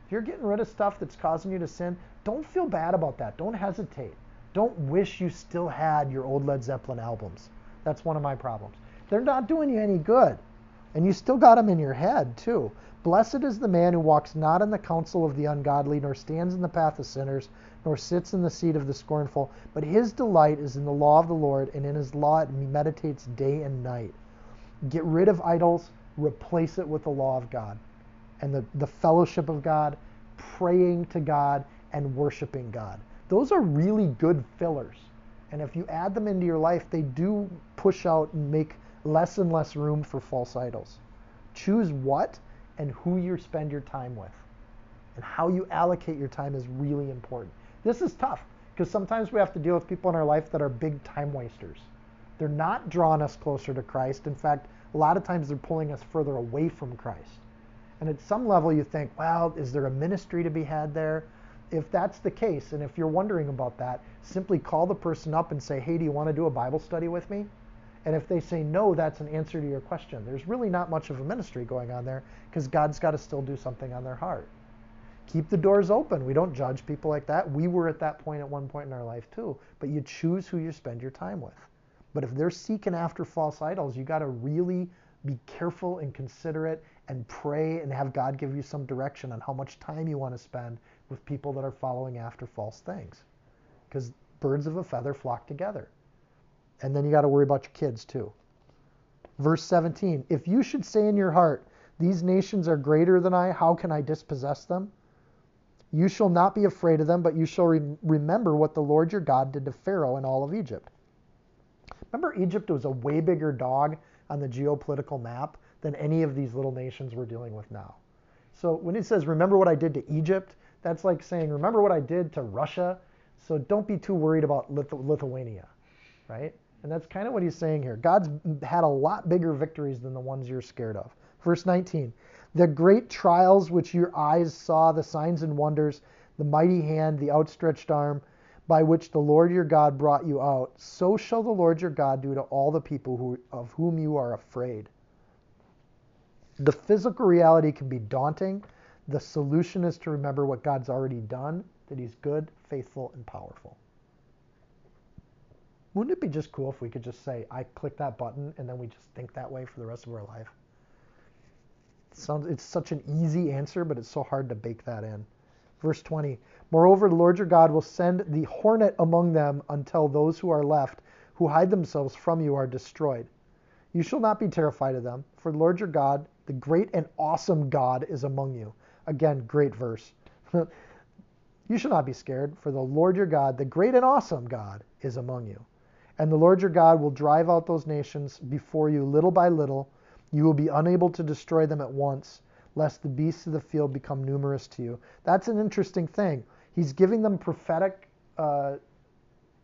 If you're getting rid of stuff that's causing you to sin, don't feel bad about that. Don't hesitate. Don't wish you still had your old Led Zeppelin albums. That's one of my problems. They're not doing you any good. And you still got them in your head, too. Blessed is the man who walks not in the counsel of the ungodly, nor stands in the path of sinners, nor sits in the seat of the scornful, but his delight is in the law of the Lord, and in his law he meditates day and night. Get rid of idols, replace it with the law of God and the, the fellowship of God, praying to God, and worshiping God. Those are really good fillers. And if you add them into your life, they do push out and make less and less room for false idols. Choose what and who you spend your time with. And how you allocate your time is really important. This is tough because sometimes we have to deal with people in our life that are big time wasters. They're not drawing us closer to Christ. In fact, a lot of times they're pulling us further away from Christ. And at some level, you think, well, is there a ministry to be had there? If that's the case, and if you're wondering about that, simply call the person up and say, hey, do you want to do a Bible study with me? And if they say no, that's an answer to your question. There's really not much of a ministry going on there because God's got to still do something on their heart. Keep the doors open. We don't judge people like that. We were at that point at one point in our life too. But you choose who you spend your time with. But if they're seeking after false idols, you got to really be careful and considerate and pray and have God give you some direction on how much time you want to spend with people that are following after false things. Because birds of a feather flock together. And then you got to worry about your kids too. Verse 17 If you should say in your heart, These nations are greater than I, how can I dispossess them? You shall not be afraid of them, but you shall re- remember what the Lord your God did to Pharaoh and all of Egypt. Remember, Egypt was a way bigger dog on the geopolitical map than any of these little nations we're dealing with now. So when it says, remember what I did to Egypt, that's like saying, remember what I did to Russia. So don't be too worried about Lith- Lithuania, right? And that's kind of what he's saying here. God's had a lot bigger victories than the ones you're scared of. Verse 19 The great trials which your eyes saw, the signs and wonders, the mighty hand, the outstretched arm, by which the Lord your God brought you out, so shall the Lord your God do to all the people who, of whom you are afraid. The physical reality can be daunting. The solution is to remember what God's already done, that He's good, faithful, and powerful. Wouldn't it be just cool if we could just say, I click that button, and then we just think that way for the rest of our life? It sounds, it's such an easy answer, but it's so hard to bake that in. Verse 20 Moreover, the Lord your God will send the hornet among them until those who are left, who hide themselves from you, are destroyed. You shall not be terrified of them, for the Lord your God, the great and awesome God, is among you. Again, great verse. you shall not be scared, for the Lord your God, the great and awesome God, is among you. And the Lord your God will drive out those nations before you little by little. You will be unable to destroy them at once, lest the beasts of the field become numerous to you. That's an interesting thing. He's giving them prophetic uh,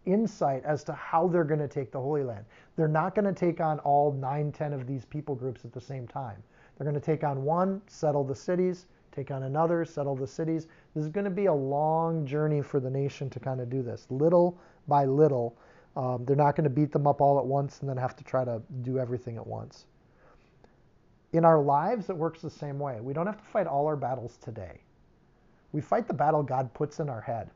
insight as to how they're going to take the Holy Land. They're not going to take on all nine, ten of these people groups at the same time. They're going to take on one, settle the cities, take on another, settle the cities. This is going to be a long journey for the nation to kind of do this, little by little. Um, they're not going to beat them up all at once and then have to try to do everything at once. In our lives, it works the same way. We don't have to fight all our battles today. We fight the battle God puts in our head.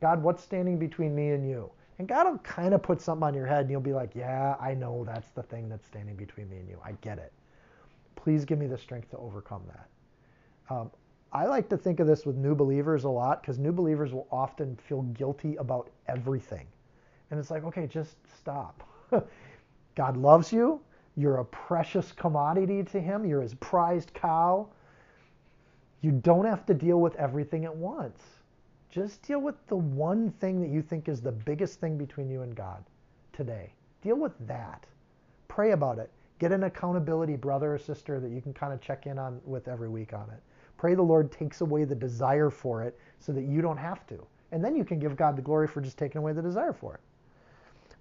God, what's standing between me and you? And God will kind of put something on your head and you'll be like, yeah, I know that's the thing that's standing between me and you. I get it. Please give me the strength to overcome that. Um, I like to think of this with new believers a lot because new believers will often feel guilty about everything. And it's like, okay, just stop. God loves you. You're a precious commodity to Him. You're His prized cow. You don't have to deal with everything at once. Just deal with the one thing that you think is the biggest thing between you and God today. Deal with that. Pray about it. Get an accountability brother or sister that you can kind of check in on with every week on it. Pray the Lord takes away the desire for it so that you don't have to. And then you can give God the glory for just taking away the desire for it.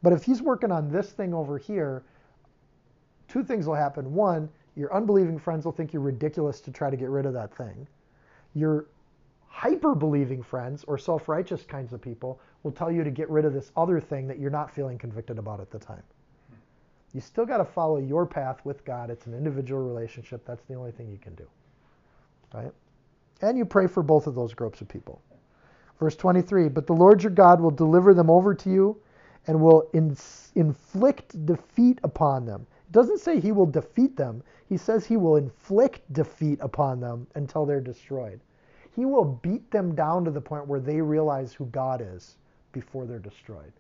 But if he's working on this thing over here, two things will happen. One, your unbelieving friends will think you're ridiculous to try to get rid of that thing. Your hyper believing friends or self righteous kinds of people will tell you to get rid of this other thing that you're not feeling convicted about at the time. You still got to follow your path with God. It's an individual relationship. That's the only thing you can do. Right? And you pray for both of those groups of people. Verse 23 But the Lord your God will deliver them over to you and will inflict defeat upon them. It doesn't say he will defeat them, he says he will inflict defeat upon them until they're destroyed. He will beat them down to the point where they realize who God is before they're destroyed.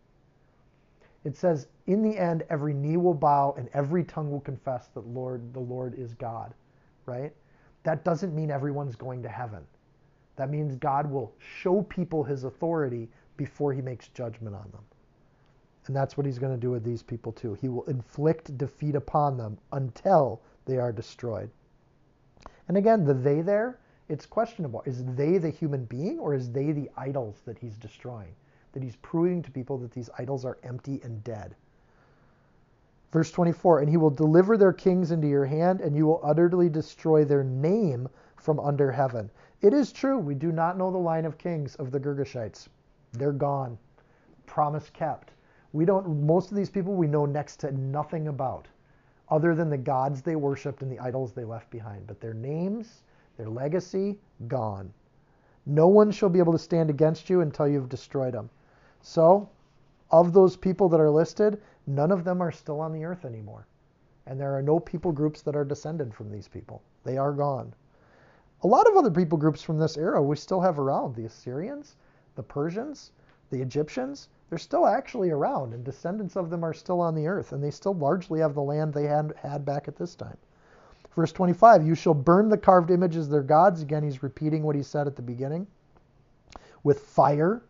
It says, in the end, every knee will bow and every tongue will confess that Lord, the Lord is God, right? That doesn't mean everyone's going to heaven. That means God will show people his authority before he makes judgment on them. And that's what he's going to do with these people too. He will inflict defeat upon them until they are destroyed. And again, the they there, it's questionable. Is they the human being or is they the idols that he's destroying? That he's proving to people that these idols are empty and dead. Verse 24, and he will deliver their kings into your hand, and you will utterly destroy their name from under heaven. It is true, we do not know the line of kings of the Girgashites. They're gone. Promise kept. We don't, most of these people we know next to nothing about other than the gods they worshiped and the idols they left behind. But their names, their legacy, gone. No one shall be able to stand against you until you've destroyed them. So, of those people that are listed, None of them are still on the earth anymore. And there are no people groups that are descended from these people. They are gone. A lot of other people groups from this era we still have around. The Assyrians, the Persians, the Egyptians, they're still actually around, and descendants of them are still on the earth, and they still largely have the land they had, had back at this time. Verse 25, you shall burn the carved images their gods. Again, he's repeating what he said at the beginning. With fire.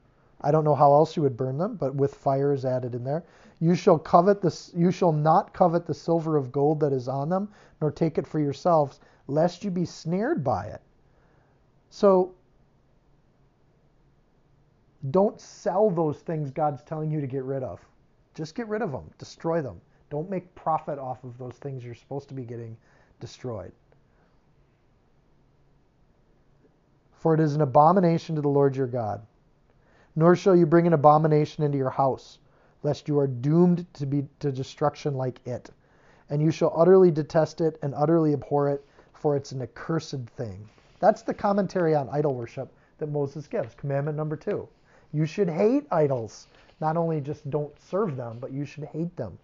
I don't know how else you would burn them, but with fire is added in there. You shall covet the you shall not covet the silver of gold that is on them, nor take it for yourselves, lest you be snared by it. So don't sell those things God's telling you to get rid of. Just get rid of them, destroy them. Don't make profit off of those things you're supposed to be getting destroyed. For it is an abomination to the Lord your God. Nor shall you bring an abomination into your house, lest you are doomed to be to destruction like it. And you shall utterly detest it and utterly abhor it, for it's an accursed thing. That's the commentary on idol worship that Moses gives. Commandment number two. You should hate idols. Not only just don't serve them, but you should hate them.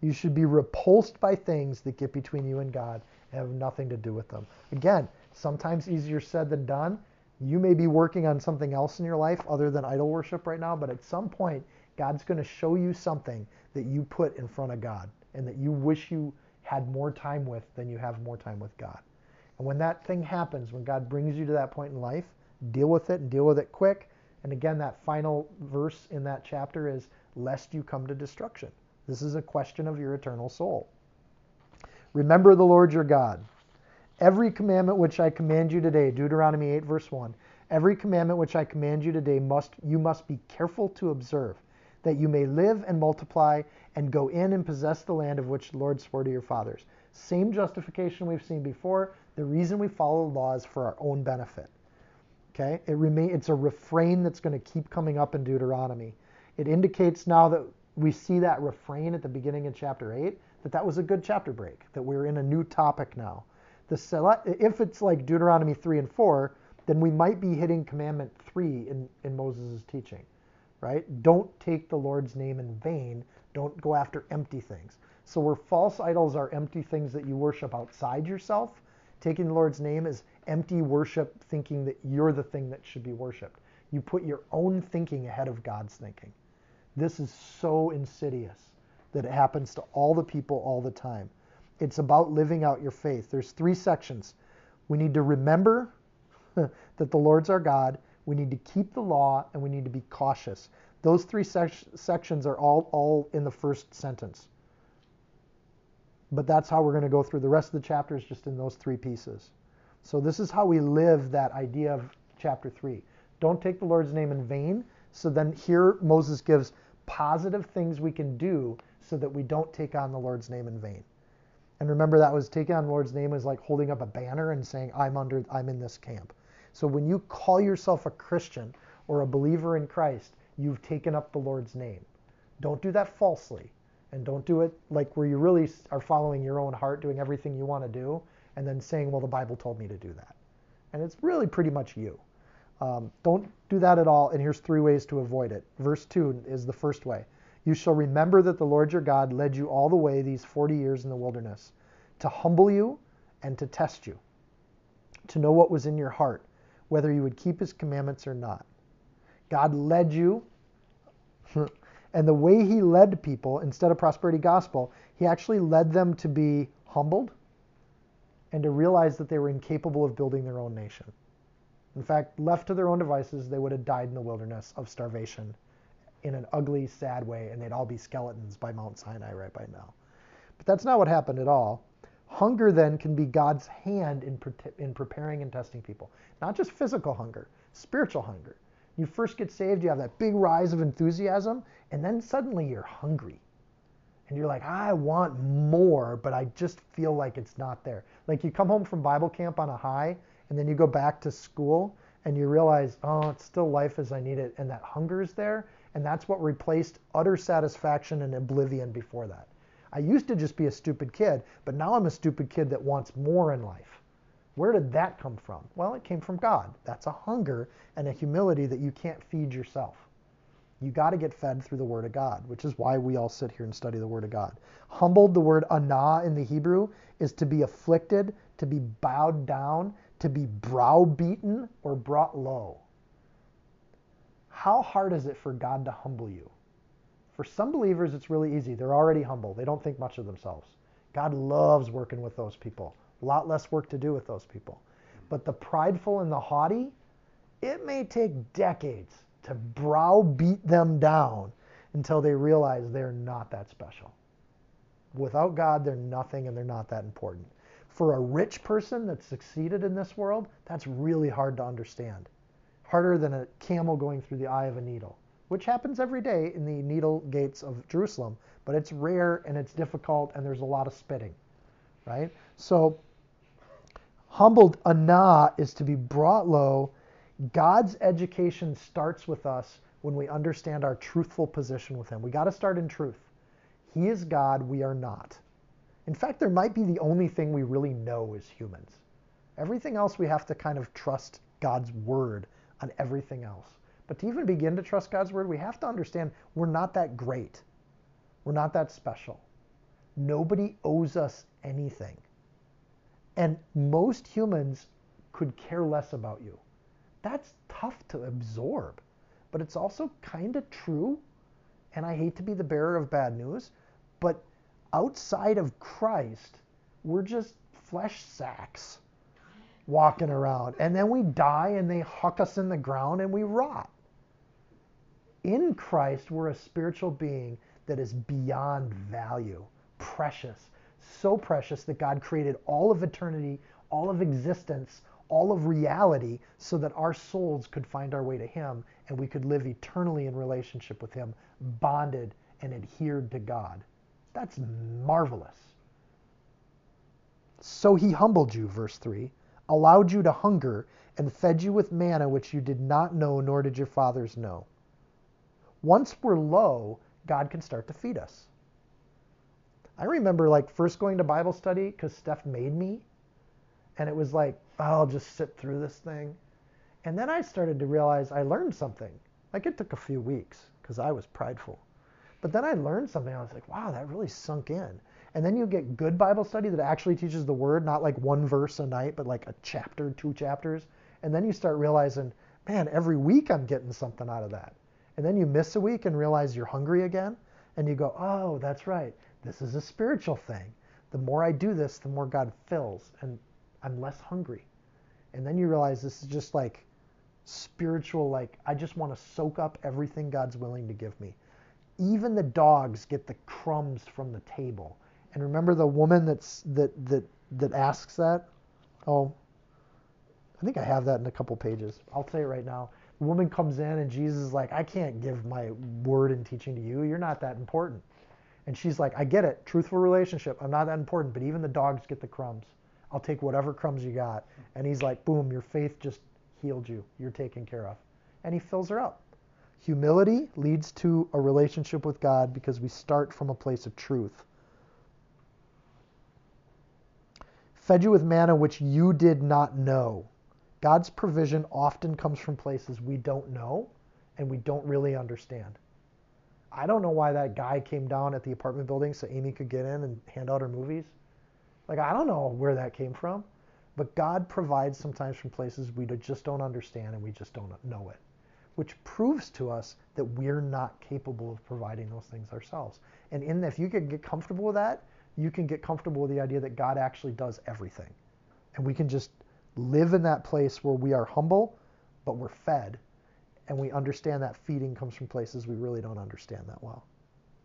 You should be repulsed by things that get between you and God and have nothing to do with them. Again, sometimes easier said than done. You may be working on something else in your life other than idol worship right now, but at some point, God's going to show you something that you put in front of God and that you wish you had more time with than you have more time with God. And when that thing happens, when God brings you to that point in life, deal with it and deal with it quick and again, that final verse in that chapter is, lest you come to destruction. This is a question of your eternal soul. Remember the Lord your God. Every commandment which I command you today, Deuteronomy 8, verse 1, every commandment which I command you today must you must be careful to observe, that you may live and multiply and go in and possess the land of which the Lord swore to your fathers. Same justification we've seen before. The reason we follow laws for our own benefit. Okay, it remain, it's a refrain that's going to keep coming up in Deuteronomy. It indicates now that we see that refrain at the beginning of chapter 8 that that was a good chapter break, that we're in a new topic now. The if it's like Deuteronomy 3 and 4, then we might be hitting commandment 3 in, in Moses' teaching, right? Don't take the Lord's name in vain. Don't go after empty things. So where false idols are empty things that you worship outside yourself, taking the Lord's name is empty worship thinking that you're the thing that should be worshiped. You put your own thinking ahead of God's thinking. This is so insidious that it happens to all the people all the time. It's about living out your faith. There's three sections. We need to remember that the Lord's our God. We need to keep the law and we need to be cautious. Those three sec- sections are all, all in the first sentence. But that's how we're going to go through the rest of the chapters, just in those three pieces. So this is how we live that idea of chapter 3. Don't take the Lord's name in vain. So then here Moses gives positive things we can do so that we don't take on the Lord's name in vain. And remember that was taking on the Lord's name is like holding up a banner and saying I'm under I'm in this camp. So when you call yourself a Christian or a believer in Christ, you've taken up the Lord's name. Don't do that falsely and don't do it like where you really are following your own heart doing everything you want to do and then saying, well, the Bible told me to do that. And it's really pretty much you. Um, don't do that at all. And here's three ways to avoid it. Verse 2 is the first way. You shall remember that the Lord your God led you all the way these 40 years in the wilderness to humble you and to test you, to know what was in your heart, whether you would keep his commandments or not. God led you, and the way he led people, instead of prosperity gospel, he actually led them to be humbled and to realize that they were incapable of building their own nation. In fact, left to their own devices, they would have died in the wilderness of starvation in an ugly, sad way, and they'd all be skeletons by Mount Sinai right by now. But that's not what happened at all. Hunger then can be God's hand in, pre- in preparing and testing people. Not just physical hunger, spiritual hunger. You first get saved, you have that big rise of enthusiasm, and then suddenly you're hungry and you're like, I want more, but I just feel like it's not there. Like you come home from Bible camp on a high, and then you go back to school, and you realize, oh, it's still life as I need it, and that hunger is there, and that's what replaced utter satisfaction and oblivion before that. I used to just be a stupid kid, but now I'm a stupid kid that wants more in life. Where did that come from? Well, it came from God. That's a hunger and a humility that you can't feed yourself. You got to get fed through the Word of God, which is why we all sit here and study the Word of God. Humbled, the word ana in the Hebrew, is to be afflicted, to be bowed down, to be browbeaten, or brought low. How hard is it for God to humble you? For some believers, it's really easy. They're already humble, they don't think much of themselves. God loves working with those people. A lot less work to do with those people. But the prideful and the haughty, it may take decades to browbeat them down until they realize they're not that special. Without God, they're nothing and they're not that important. For a rich person that's succeeded in this world, that's really hard to understand. Harder than a camel going through the eye of a needle, which happens every day in the needle gates of Jerusalem, but it's rare and it's difficult and there's a lot of spitting, right? So, humbled ana is to be brought low God's education starts with us when we understand our truthful position with Him. We got to start in truth. He is God, we are not. In fact, there might be the only thing we really know as humans. Everything else we have to kind of trust God's word on everything else. But to even begin to trust God's word, we have to understand we're not that great. We're not that special. Nobody owes us anything. And most humans could care less about you that's tough to absorb. But it's also kind of true. And I hate to be the bearer of bad news, but outside of Christ, we're just flesh sacks walking around. And then we die and they huck us in the ground and we rot. In Christ, we're a spiritual being that is beyond value, precious, so precious that God created all of eternity, all of existence, all of reality so that our souls could find our way to Him and we could live eternally in relationship with Him, bonded and adhered to God. That's marvelous. So He humbled you, verse 3, allowed you to hunger, and fed you with manna which you did not know, nor did your fathers know. Once we're low, God can start to feed us. I remember like first going to Bible study because Steph made me and it was like, I'll just sit through this thing. And then I started to realize I learned something. Like it took a few weeks because I was prideful. But then I learned something. I was like, wow, that really sunk in. And then you get good Bible study that actually teaches the word, not like one verse a night, but like a chapter, two chapters. And then you start realizing, man, every week I'm getting something out of that. And then you miss a week and realize you're hungry again. And you go, oh, that's right. This is a spiritual thing. The more I do this, the more God fills. And I'm less hungry. And then you realize this is just like spiritual, like, I just want to soak up everything God's willing to give me. Even the dogs get the crumbs from the table. And remember the woman that's that that that asks that? Oh, I think I have that in a couple pages. I'll say it right now. The woman comes in and Jesus is like, I can't give my word and teaching to you. You're not that important. And she's like, I get it. Truthful relationship. I'm not that important, but even the dogs get the crumbs. I'll take whatever crumbs you got. And he's like, boom, your faith just healed you. You're taken care of. And he fills her up. Humility leads to a relationship with God because we start from a place of truth. Fed you with manna which you did not know. God's provision often comes from places we don't know and we don't really understand. I don't know why that guy came down at the apartment building so Amy could get in and hand out her movies. Like, I don't know where that came from, but God provides sometimes from places we just don't understand and we just don't know it, which proves to us that we're not capable of providing those things ourselves. And in if you can get comfortable with that, you can get comfortable with the idea that God actually does everything. And we can just live in that place where we are humble, but we're fed. And we understand that feeding comes from places we really don't understand that well.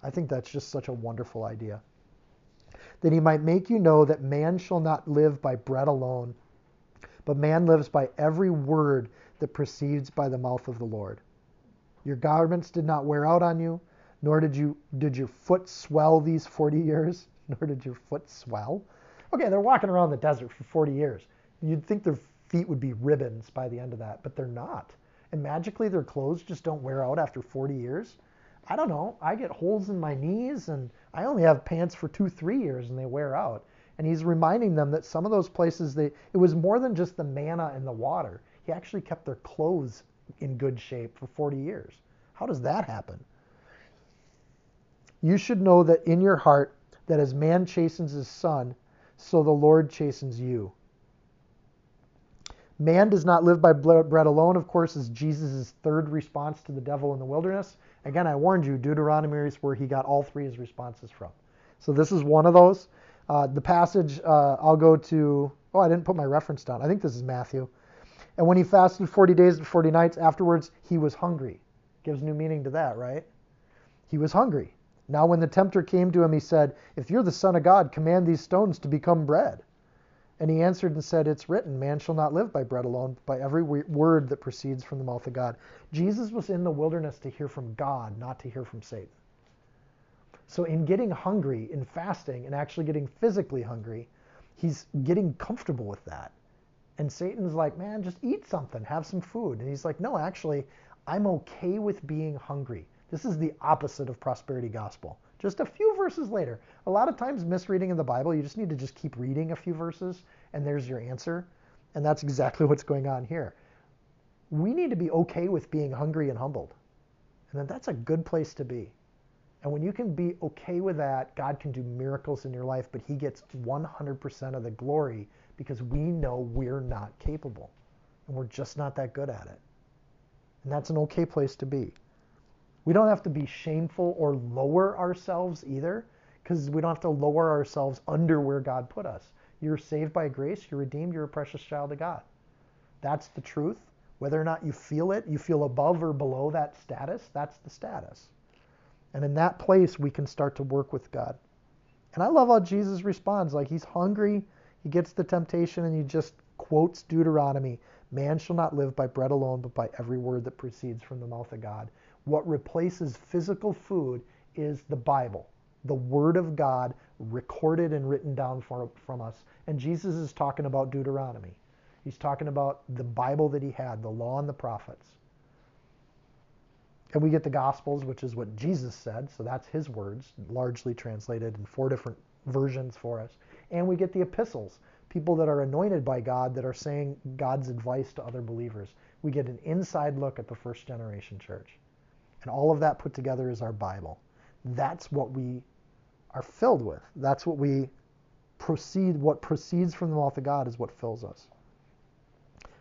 I think that's just such a wonderful idea that he might make you know that man shall not live by bread alone, but man lives by every word that proceeds by the mouth of the Lord. Your garments did not wear out on you, nor did you did your foot swell these 40 years, nor did your foot swell. Okay, they're walking around the desert for 40 years. You'd think their feet would be ribbons by the end of that, but they're not. And magically their clothes just don't wear out after 40 years. I don't know. I get holes in my knees and I only have pants for two, three years and they wear out. And he's reminding them that some of those places, they, it was more than just the manna and the water. He actually kept their clothes in good shape for 40 years. How does that happen? You should know that in your heart that as man chastens his son, so the Lord chastens you. Man does not live by bread alone, of course, is Jesus' third response to the devil in the wilderness. Again, I warned you, Deuteronomy is where he got all three of his responses from. So this is one of those. Uh, the passage, uh, I'll go to, oh, I didn't put my reference down. I think this is Matthew. And when he fasted 40 days and 40 nights, afterwards he was hungry. Gives new meaning to that, right? He was hungry. Now, when the tempter came to him, he said, If you're the Son of God, command these stones to become bread. And he answered and said, It's written, man shall not live by bread alone, but by every word that proceeds from the mouth of God. Jesus was in the wilderness to hear from God, not to hear from Satan. So, in getting hungry, in fasting, and actually getting physically hungry, he's getting comfortable with that. And Satan's like, man, just eat something, have some food. And he's like, no, actually, I'm okay with being hungry. This is the opposite of prosperity gospel just a few verses later. A lot of times misreading in the Bible, you just need to just keep reading a few verses and there's your answer. And that's exactly what's going on here. We need to be okay with being hungry and humbled. And then that's a good place to be. And when you can be okay with that, God can do miracles in your life, but He gets 100% of the glory because we know we're not capable. And we're just not that good at it. And that's an okay place to be. We don't have to be shameful or lower ourselves either, because we don't have to lower ourselves under where God put us. You're saved by grace, you're redeemed, you're a precious child of God. That's the truth. Whether or not you feel it, you feel above or below that status, that's the status. And in that place, we can start to work with God. And I love how Jesus responds like he's hungry, he gets the temptation, and he just quotes Deuteronomy Man shall not live by bread alone, but by every word that proceeds from the mouth of God. What replaces physical food is the Bible, the Word of God recorded and written down for, from us. And Jesus is talking about Deuteronomy. He's talking about the Bible that he had, the law and the prophets. And we get the Gospels, which is what Jesus said, so that's his words, largely translated in four different versions for us. And we get the epistles, people that are anointed by God that are saying God's advice to other believers. We get an inside look at the first generation church. And all of that put together is our Bible. That's what we are filled with. That's what we proceed, what proceeds from the mouth of God is what fills us.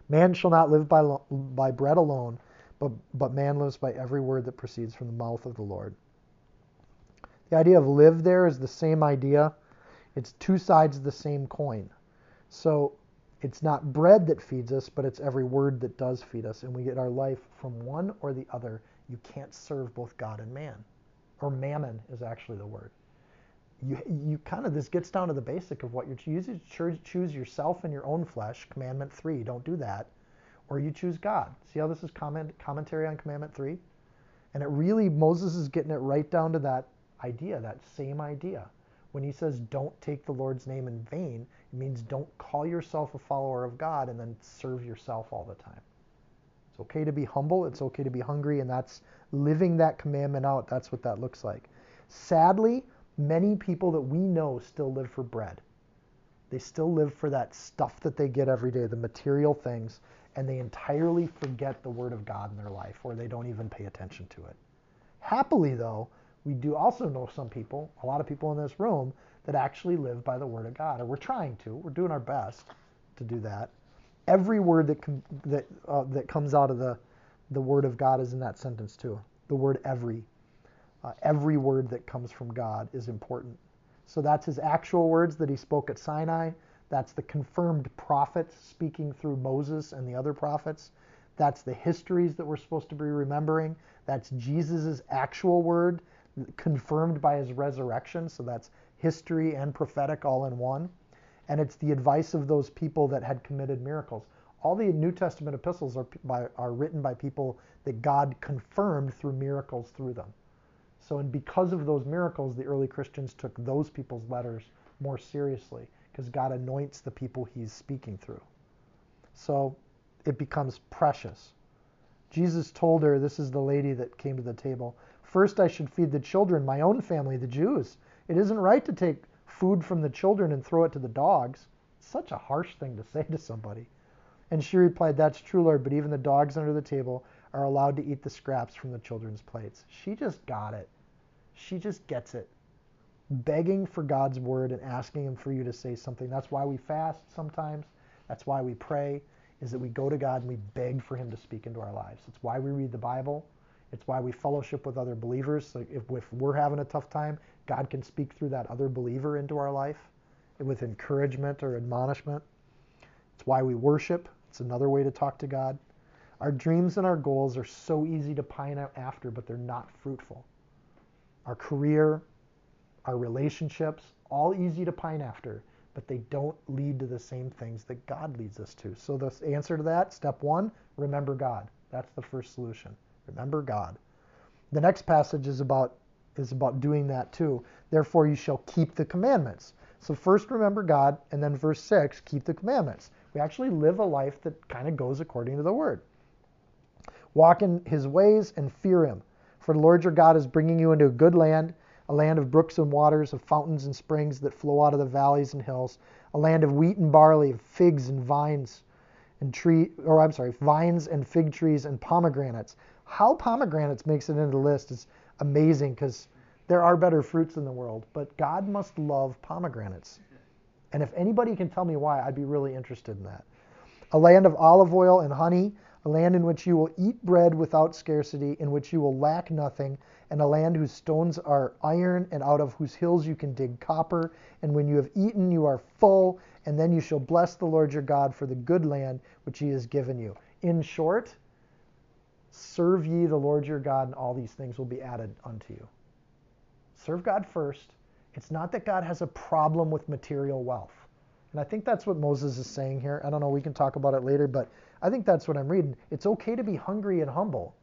Man shall not live by, by bread alone, but, but man lives by every word that proceeds from the mouth of the Lord. The idea of live there is the same idea. It's two sides of the same coin. So it's not bread that feeds us, but it's every word that does feed us. And we get our life from one or the other you can't serve both God and man. Or mammon is actually the word. You, you kind of, this gets down to the basic of what you're choosing. Choose yourself and your own flesh. Commandment three, don't do that. Or you choose God. See how this is comment, commentary on commandment three? And it really, Moses is getting it right down to that idea, that same idea. When he says, don't take the Lord's name in vain, it means don't call yourself a follower of God and then serve yourself all the time. It's okay to be humble, it's okay to be hungry, and that's living that commandment out. That's what that looks like. Sadly, many people that we know still live for bread. They still live for that stuff that they get every day, the material things, and they entirely forget the Word of God in their life, or they don't even pay attention to it. Happily, though, we do also know some people, a lot of people in this room, that actually live by the Word of God, or we're trying to. We're doing our best to do that every word that that uh, that comes out of the the word of God is in that sentence too. The word every. Uh, every word that comes from God is important. So that's his actual words that he spoke at Sinai. That's the confirmed prophet speaking through Moses and the other prophets. That's the histories that we're supposed to be remembering. That's Jesus' actual word confirmed by his resurrection. So that's history and prophetic all in one and it's the advice of those people that had committed miracles. All the New Testament epistles are, by, are written by people that God confirmed through miracles through them. So, and because of those miracles, the early Christians took those people's letters more seriously because God anoints the people he's speaking through. So it becomes precious. Jesus told her, this is the lady that came to the table, first I should feed the children, my own family, the Jews. It isn't right to take food from the children and throw it to the dogs. Such a harsh thing to say to somebody. And she replied, That's true, Lord, but even the dogs under the table are allowed to eat the scraps from the children's plates. She just got it. She just gets it. Begging for God's word and asking Him for you to say something. That's why we fast sometimes. That's why we pray, is that we go to God and we beg for Him to speak into our lives. That's why we read the Bible. It's why we fellowship with other believers. So if, if we're having a tough time, God can speak through that other believer into our life with encouragement or admonishment. It's why we worship. It's another way to talk to God. Our dreams and our goals are so easy to pine out after, but they're not fruitful. Our career, our relationships, all easy to pine after, but they don't lead to the same things that God leads us to. So the answer to that, step one, remember God. That's the first solution. Remember God. The next passage is about is about doing that too. Therefore you shall keep the commandments. So first remember God, and then verse 6, keep the commandments. We actually live a life that kind of goes according to the word. Walk in his ways and fear him. For the Lord your God is bringing you into a good land, a land of brooks and waters, of fountains and springs that flow out of the valleys and hills, a land of wheat and barley, of figs and vines and tree or I'm sorry, vines and fig trees and pomegranates. How pomegranates makes it into the list is amazing because there are better fruits in the world, but God must love pomegranates. And if anybody can tell me why, I'd be really interested in that. A land of olive oil and honey, a land in which you will eat bread without scarcity, in which you will lack nothing, and a land whose stones are iron, and out of whose hills you can dig copper. And when you have eaten, you are full, and then you shall bless the Lord your God for the good land which he has given you. In short, serve ye the Lord your God, and all these things will be added unto you. Serve God first. It's not that God has a problem with material wealth. And I think that's what Moses is saying here. I don't know, we can talk about it later, but I think that's what I'm reading. It's okay to be hungry and humble.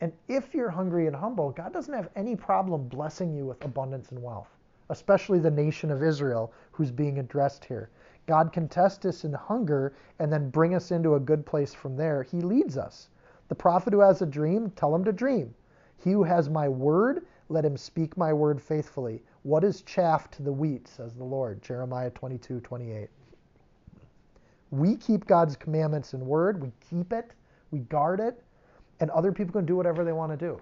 And if you're hungry and humble, God doesn't have any problem blessing you with abundance and wealth, especially the nation of Israel who's being addressed here. God can test us in hunger and then bring us into a good place from there. He leads us. The prophet who has a dream, tell him to dream. He who has my word, let him speak my word faithfully. What is chaff to the wheat, says the Lord? Jeremiah 22, 28. We keep God's commandments and word, we keep it, we guard it, and other people can do whatever they want to do.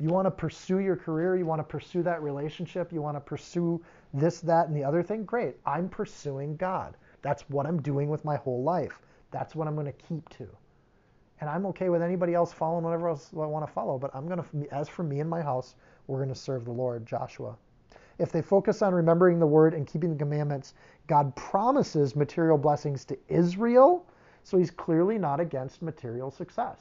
You want to pursue your career, you want to pursue that relationship, you want to pursue this, that, and the other thing, great. I'm pursuing God. That's what I'm doing with my whole life. That's what I'm going to keep to and I'm okay with anybody else following whatever else I want to follow. But I'm going to, as for me and my house, we're going to serve the Lord. Joshua. If they focus on remembering the word and keeping the commandments, God promises material blessings to Israel. So he's clearly not against material success.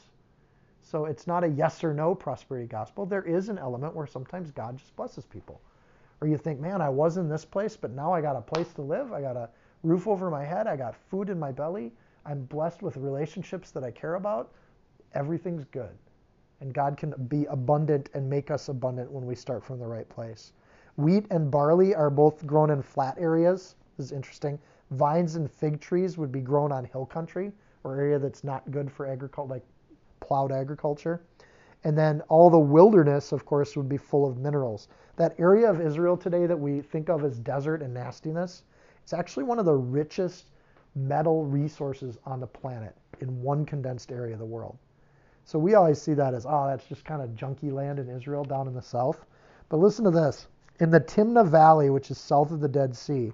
So it's not a yes or no prosperity gospel. There is an element where sometimes God just blesses people. Or you think, man, I was in this place, but now I got a place to live. I got a roof over my head. I got food in my belly. I'm blessed with relationships that I care about, everything's good. And God can be abundant and make us abundant when we start from the right place. Wheat and barley are both grown in flat areas. This is interesting. Vines and fig trees would be grown on hill country or area that's not good for agriculture, like plowed agriculture. And then all the wilderness, of course, would be full of minerals. That area of Israel today that we think of as desert and nastiness, it's actually one of the richest metal resources on the planet in one condensed area of the world. So we always see that as, oh, that's just kind of junky land in Israel down in the south. But listen to this. In the Timna Valley, which is south of the Dead Sea,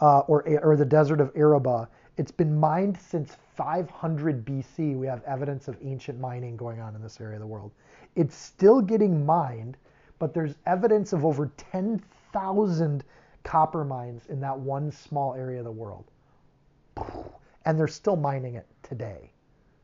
uh, or, or the desert of Arabah, it's been mined since 500 BC. We have evidence of ancient mining going on in this area of the world. It's still getting mined, but there's evidence of over 10,000 copper mines in that one small area of the world. And they're still mining it today,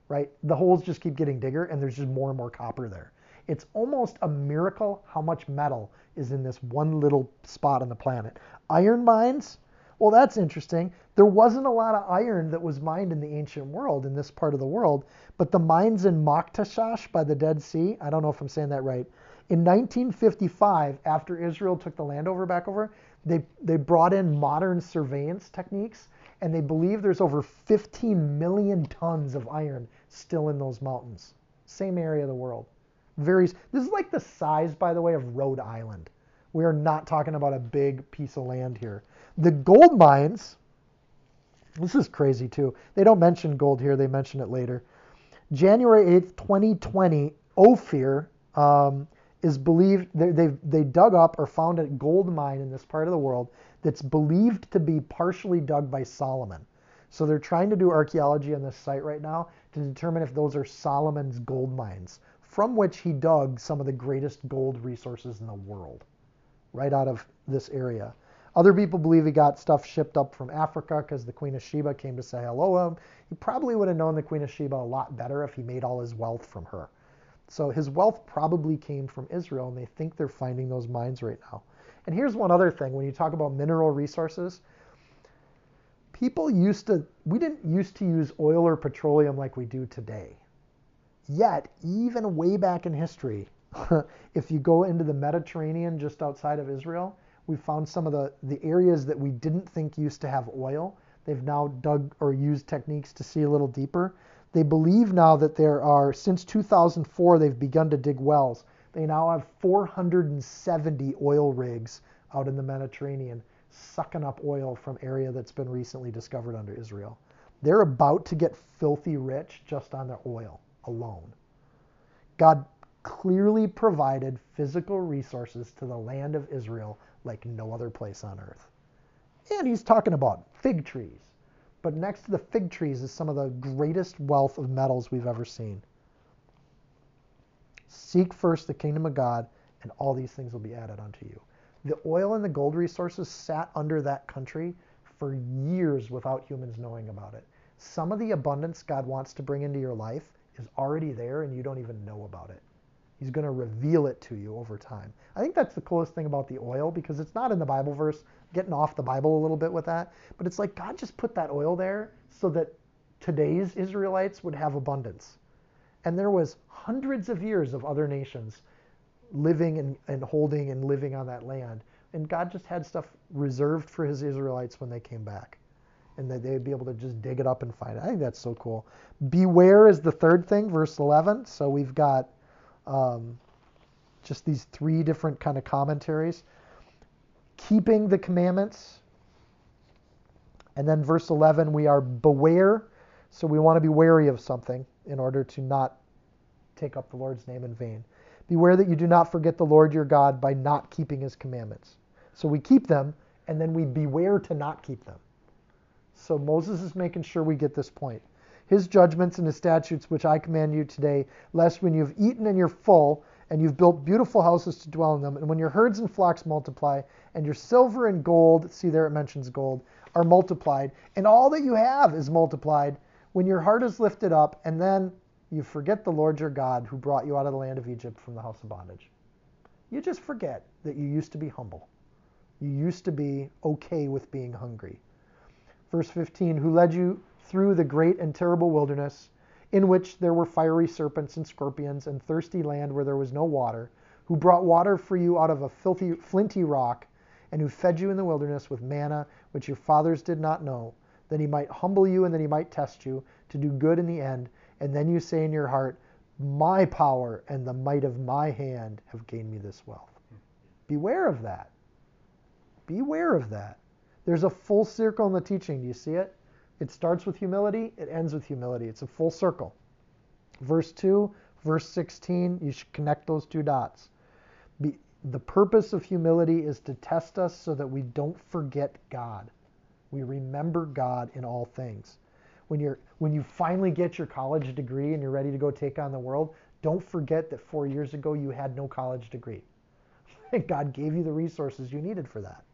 right? The holes just keep getting bigger and there's just more and more copper there. It's almost a miracle how much metal is in this one little spot on the planet. Iron mines, well, that's interesting. There wasn't a lot of iron that was mined in the ancient world in this part of the world, but the mines in Maktashash by the Dead Sea, I don't know if I'm saying that right. In 1955, after Israel took the land over back over, they, they brought in modern surveillance techniques, and they believe there's over 15 million tons of iron still in those mountains. Same area of the world. This is like the size, by the way, of Rhode Island. We are not talking about a big piece of land here. The gold mines. This is crazy too. They don't mention gold here. They mention it later. January 8th, 2020, Ophir um, is believed, they, they, dug up or found a gold mine in this part of the world that's believed to be partially dug by Solomon. So they're trying to do archaeology on this site right now to determine if those are Solomon's gold mines, from which he dug some of the greatest gold resources in the world, right out of this area. Other people believe he got stuff shipped up from Africa because the Queen of Sheba came to say hello to him. He probably would have known the Queen of Sheba a lot better if he made all his wealth from her. So his wealth probably came from Israel, and they think they're finding those mines right now. And here's one other thing when you talk about mineral resources, people used to, we didn't used to use oil or petroleum like we do today. Yet, even way back in history, if you go into the Mediterranean just outside of Israel, we found some of the, the areas that we didn't think used to have oil. They've now dug or used techniques to see a little deeper. They believe now that there are, since 2004, they've begun to dig wells. They now have 470 oil rigs out in the Mediterranean sucking up oil from area that's been recently discovered under Israel. They're about to get filthy rich just on their oil alone. God clearly provided physical resources to the land of Israel like no other place on earth. And he's talking about fig trees. But next to the fig trees is some of the greatest wealth of metals we've ever seen. Seek first the kingdom of God, and all these things will be added unto you. The oil and the gold resources sat under that country for years without humans knowing about it. Some of the abundance God wants to bring into your life is already there, and you don't even know about it. He's going to reveal it to you over time. I think that's the coolest thing about the oil because it's not in the Bible verse, getting off the Bible a little bit with that, but it's like God just put that oil there so that today's Israelites would have abundance. And there was hundreds of years of other nations living and, and holding and living on that land. And God just had stuff reserved for his Israelites when they came back. And that they'd be able to just dig it up and find it. I think that's so cool. Beware is the third thing, verse 11. So we've got um, just these three different kind of commentaries. Keeping the commandments. And then verse 11, we are beware. So we want to be wary of something in order to not take up the Lord's name in vain. Beware that you do not forget the Lord your God by not keeping his commandments. So we keep them, and then we beware to not keep them. So Moses is making sure we get this point his judgments and his statutes which I command you today, lest when you've eaten and you're full, and you've built beautiful houses to dwell in them, and when your herds and flocks multiply, and your silver and gold, see there it mentions gold, are multiplied, and all that you have is multiplied, when your heart is lifted up, and then you forget the Lord your God who brought you out of the land of Egypt from the house of bondage. You just forget that you used to be humble. You used to be okay with being hungry. Verse 15, who led you through the great and terrible wilderness, in which there were fiery serpents and scorpions, and thirsty land where there was no water, who brought water for you out of a filthy, flinty rock, and who fed you in the wilderness with manna, which your fathers did not know, that he might humble you and that he might test you, to do good in the end. And then you say in your heart, My power and the might of my hand have gained me this wealth. Beware of that. Beware of that. There's a full circle in the teaching. Do you see it? It starts with humility, it ends with humility. It's a full circle. Verse 2, verse 16, you should connect those two dots. Be, the purpose of humility is to test us so that we don't forget God. We remember God in all things. When you're when you finally get your college degree and you're ready to go take on the world, don't forget that 4 years ago you had no college degree. God gave you the resources you needed for that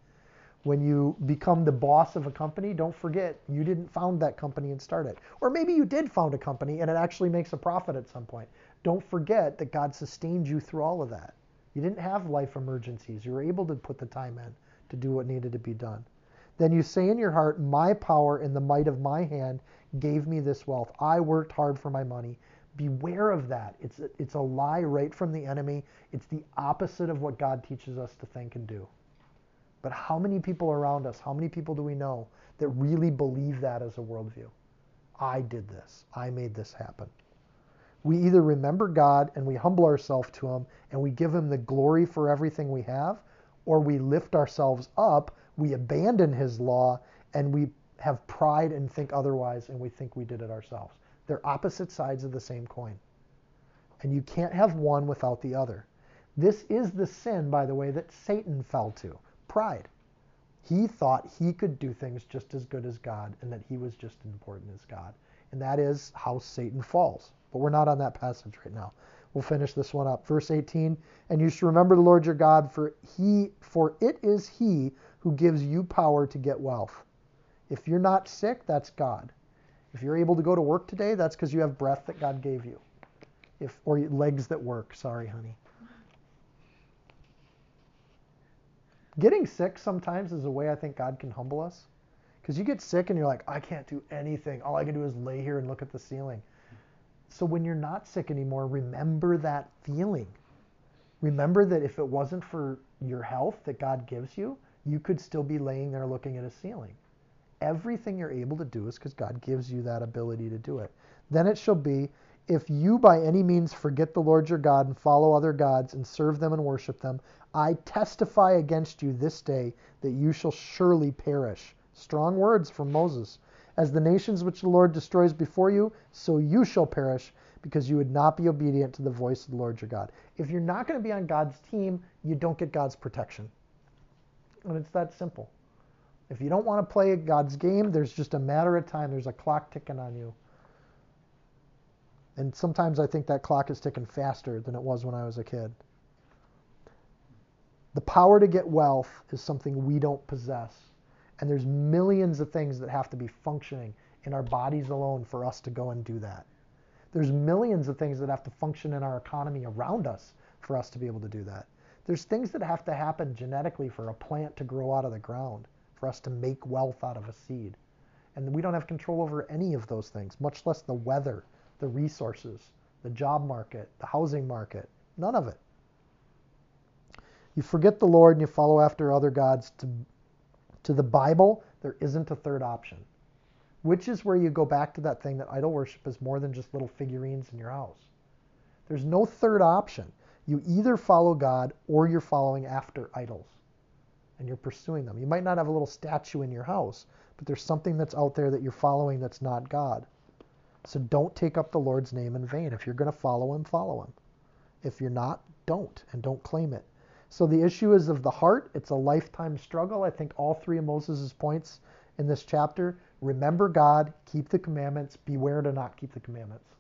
when you become the boss of a company, don't forget you didn't found that company and start it. Or maybe you did found a company and it actually makes a profit at some point. Don't forget that God sustained you through all of that. You didn't have life emergencies. You were able to put the time in to do what needed to be done. Then you say in your heart, My power and the might of my hand gave me this wealth. I worked hard for my money. Beware of that. It's a, it's a lie right from the enemy. It's the opposite of what God teaches us to think and do. But how many people around us, how many people do we know that really believe that as a worldview? I did this. I made this happen. We either remember God and we humble ourselves to Him and we give Him the glory for everything we have, or we lift ourselves up, we abandon His law, and we have pride and think otherwise and we think we did it ourselves. They're opposite sides of the same coin. And you can't have one without the other. This is the sin, by the way, that Satan fell to pride. He thought he could do things just as good as God and that he was just as important as God. And that is how Satan falls. But we're not on that passage right now. We'll finish this one up. Verse 18, and you should remember the Lord your God, for he for it is he who gives you power to get wealth. If you're not sick, that's God. If you're able to go to work today, that's because you have breath that God gave you. If or legs that work. Sorry, honey. Getting sick sometimes is a way I think God can humble us. Because you get sick and you're like, I can't do anything. All I can do is lay here and look at the ceiling. So when you're not sick anymore, remember that feeling. Remember that if it wasn't for your health that God gives you, you could still be laying there looking at a ceiling. Everything you're able to do is because God gives you that ability to do it. Then it shall be, if you by any means forget the Lord your God and follow other gods and serve them and worship them, I testify against you this day that you shall surely perish. Strong words from Moses. As the nations which the Lord destroys before you, so you shall perish, because you would not be obedient to the voice of the Lord your God. If you're not going to be on God's team, you don't get God's protection. And it's that simple. If you don't want to play God's game, there's just a matter of time. There's a clock ticking on you. And sometimes I think that clock is ticking faster than it was when I was a kid. The power to get wealth is something we don't possess. And there's millions of things that have to be functioning in our bodies alone for us to go and do that. There's millions of things that have to function in our economy around us for us to be able to do that. There's things that have to happen genetically for a plant to grow out of the ground, for us to make wealth out of a seed. And we don't have control over any of those things, much less the weather, the resources, the job market, the housing market, none of it. You forget the Lord and you follow after other gods to to the Bible, there isn't a third option, which is where you go back to that thing that idol worship is more than just little figurines in your house. There's no third option. You either follow God or you're following after idols and you're pursuing them. You might not have a little statue in your house, but there's something that's out there that you're following that's not God. So don't take up the Lord's name in vain. If you're going to follow him, follow him. If you're not, don't, and don't claim it. So the issue is of the heart. It's a lifetime struggle. I think all three of Moses' points in this chapter remember God, keep the commandments, beware to not keep the commandments.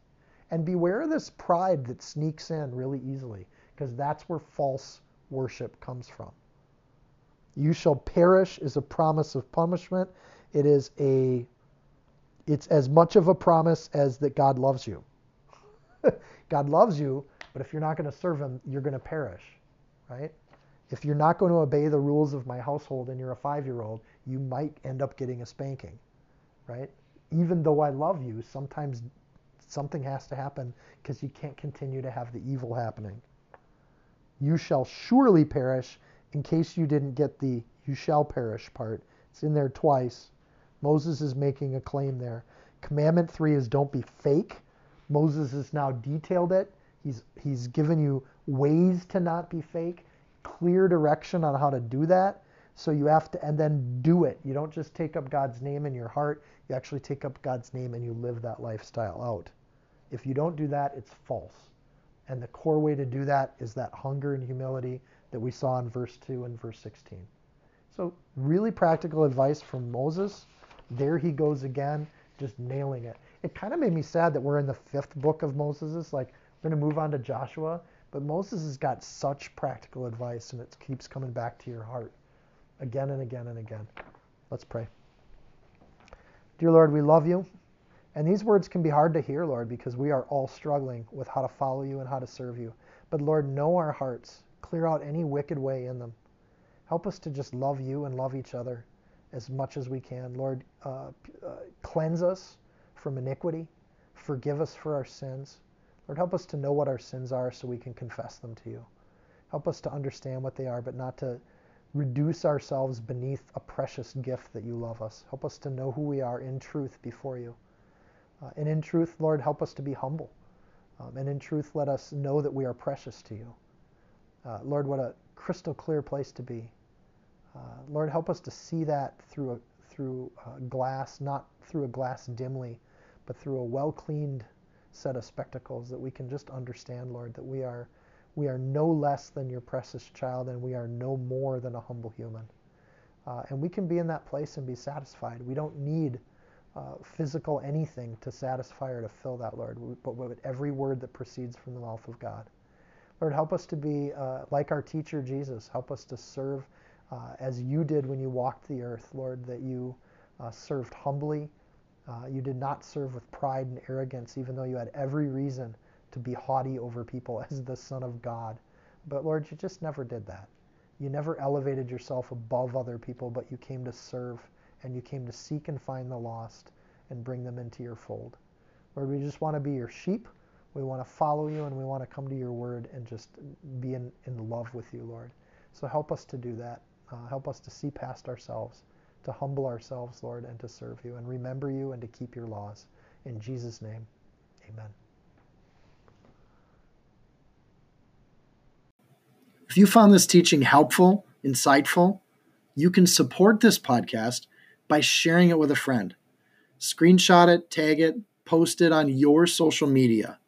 And beware of this pride that sneaks in really easily, because that's where false worship comes from. You shall perish is a promise of punishment. It is a it's as much of a promise as that God loves you. God loves you, but if you're not going to serve him, you're going to perish, right? If you're not going to obey the rules of my household and you're a five year old, you might end up getting a spanking, right? Even though I love you, sometimes something has to happen because you can't continue to have the evil happening. You shall surely perish in case you didn't get the you shall perish part. It's in there twice. Moses is making a claim there. Commandment three is don't be fake. Moses has now detailed it. He's, he's given you ways to not be fake clear direction on how to do that. So you have to, and then do it. You don't just take up God's name in your heart, you actually take up God's name and you live that lifestyle out. If you don't do that, it's false. And the core way to do that is that hunger and humility that we saw in verse 2 and verse 16. So, really practical advice from Moses. There he goes again, just nailing it. It kind of made me sad that we're in the fifth book of Moses. Like, we're going to move on to Joshua. But Moses has got such practical advice, and it keeps coming back to your heart again and again and again. Let's pray. Dear Lord, we love you. And these words can be hard to hear, Lord, because we are all struggling with how to follow you and how to serve you. But Lord, know our hearts. Clear out any wicked way in them. Help us to just love you and love each other as much as we can. Lord, uh, uh, cleanse us from iniquity. Forgive us for our sins. Lord, help us to know what our sins are so we can confess them to you. Help us to understand what they are, but not to reduce ourselves beneath a precious gift that you love us. Help us to know who we are in truth before you. Uh, and in truth, Lord, help us to be humble. Um, and in truth, let us know that we are precious to you. Uh, Lord, what a crystal clear place to be. Uh, Lord, help us to see that through a, through a glass, not through a glass dimly, but through a well cleaned set of spectacles that we can just understand, Lord, that we are we are no less than your precious child and we are no more than a humble human. Uh, and we can be in that place and be satisfied. We don't need uh, physical anything to satisfy or to fill that, Lord, but with every word that proceeds from the mouth of God. Lord, help us to be uh, like our teacher Jesus. Help us to serve uh, as you did when you walked the earth, Lord, that you uh, served humbly. Uh, you did not serve with pride and arrogance, even though you had every reason to be haughty over people as the Son of God. But Lord, you just never did that. You never elevated yourself above other people, but you came to serve and you came to seek and find the lost and bring them into your fold. Lord, we just want to be your sheep. We want to follow you and we want to come to your word and just be in, in love with you, Lord. So help us to do that. Uh, help us to see past ourselves, to humble ourselves, Lord, and to serve you and remember you and to keep your laws. In Jesus' name, amen. If you found this teaching helpful, insightful, you can support this podcast by sharing it with a friend. Screenshot it, tag it, post it on your social media.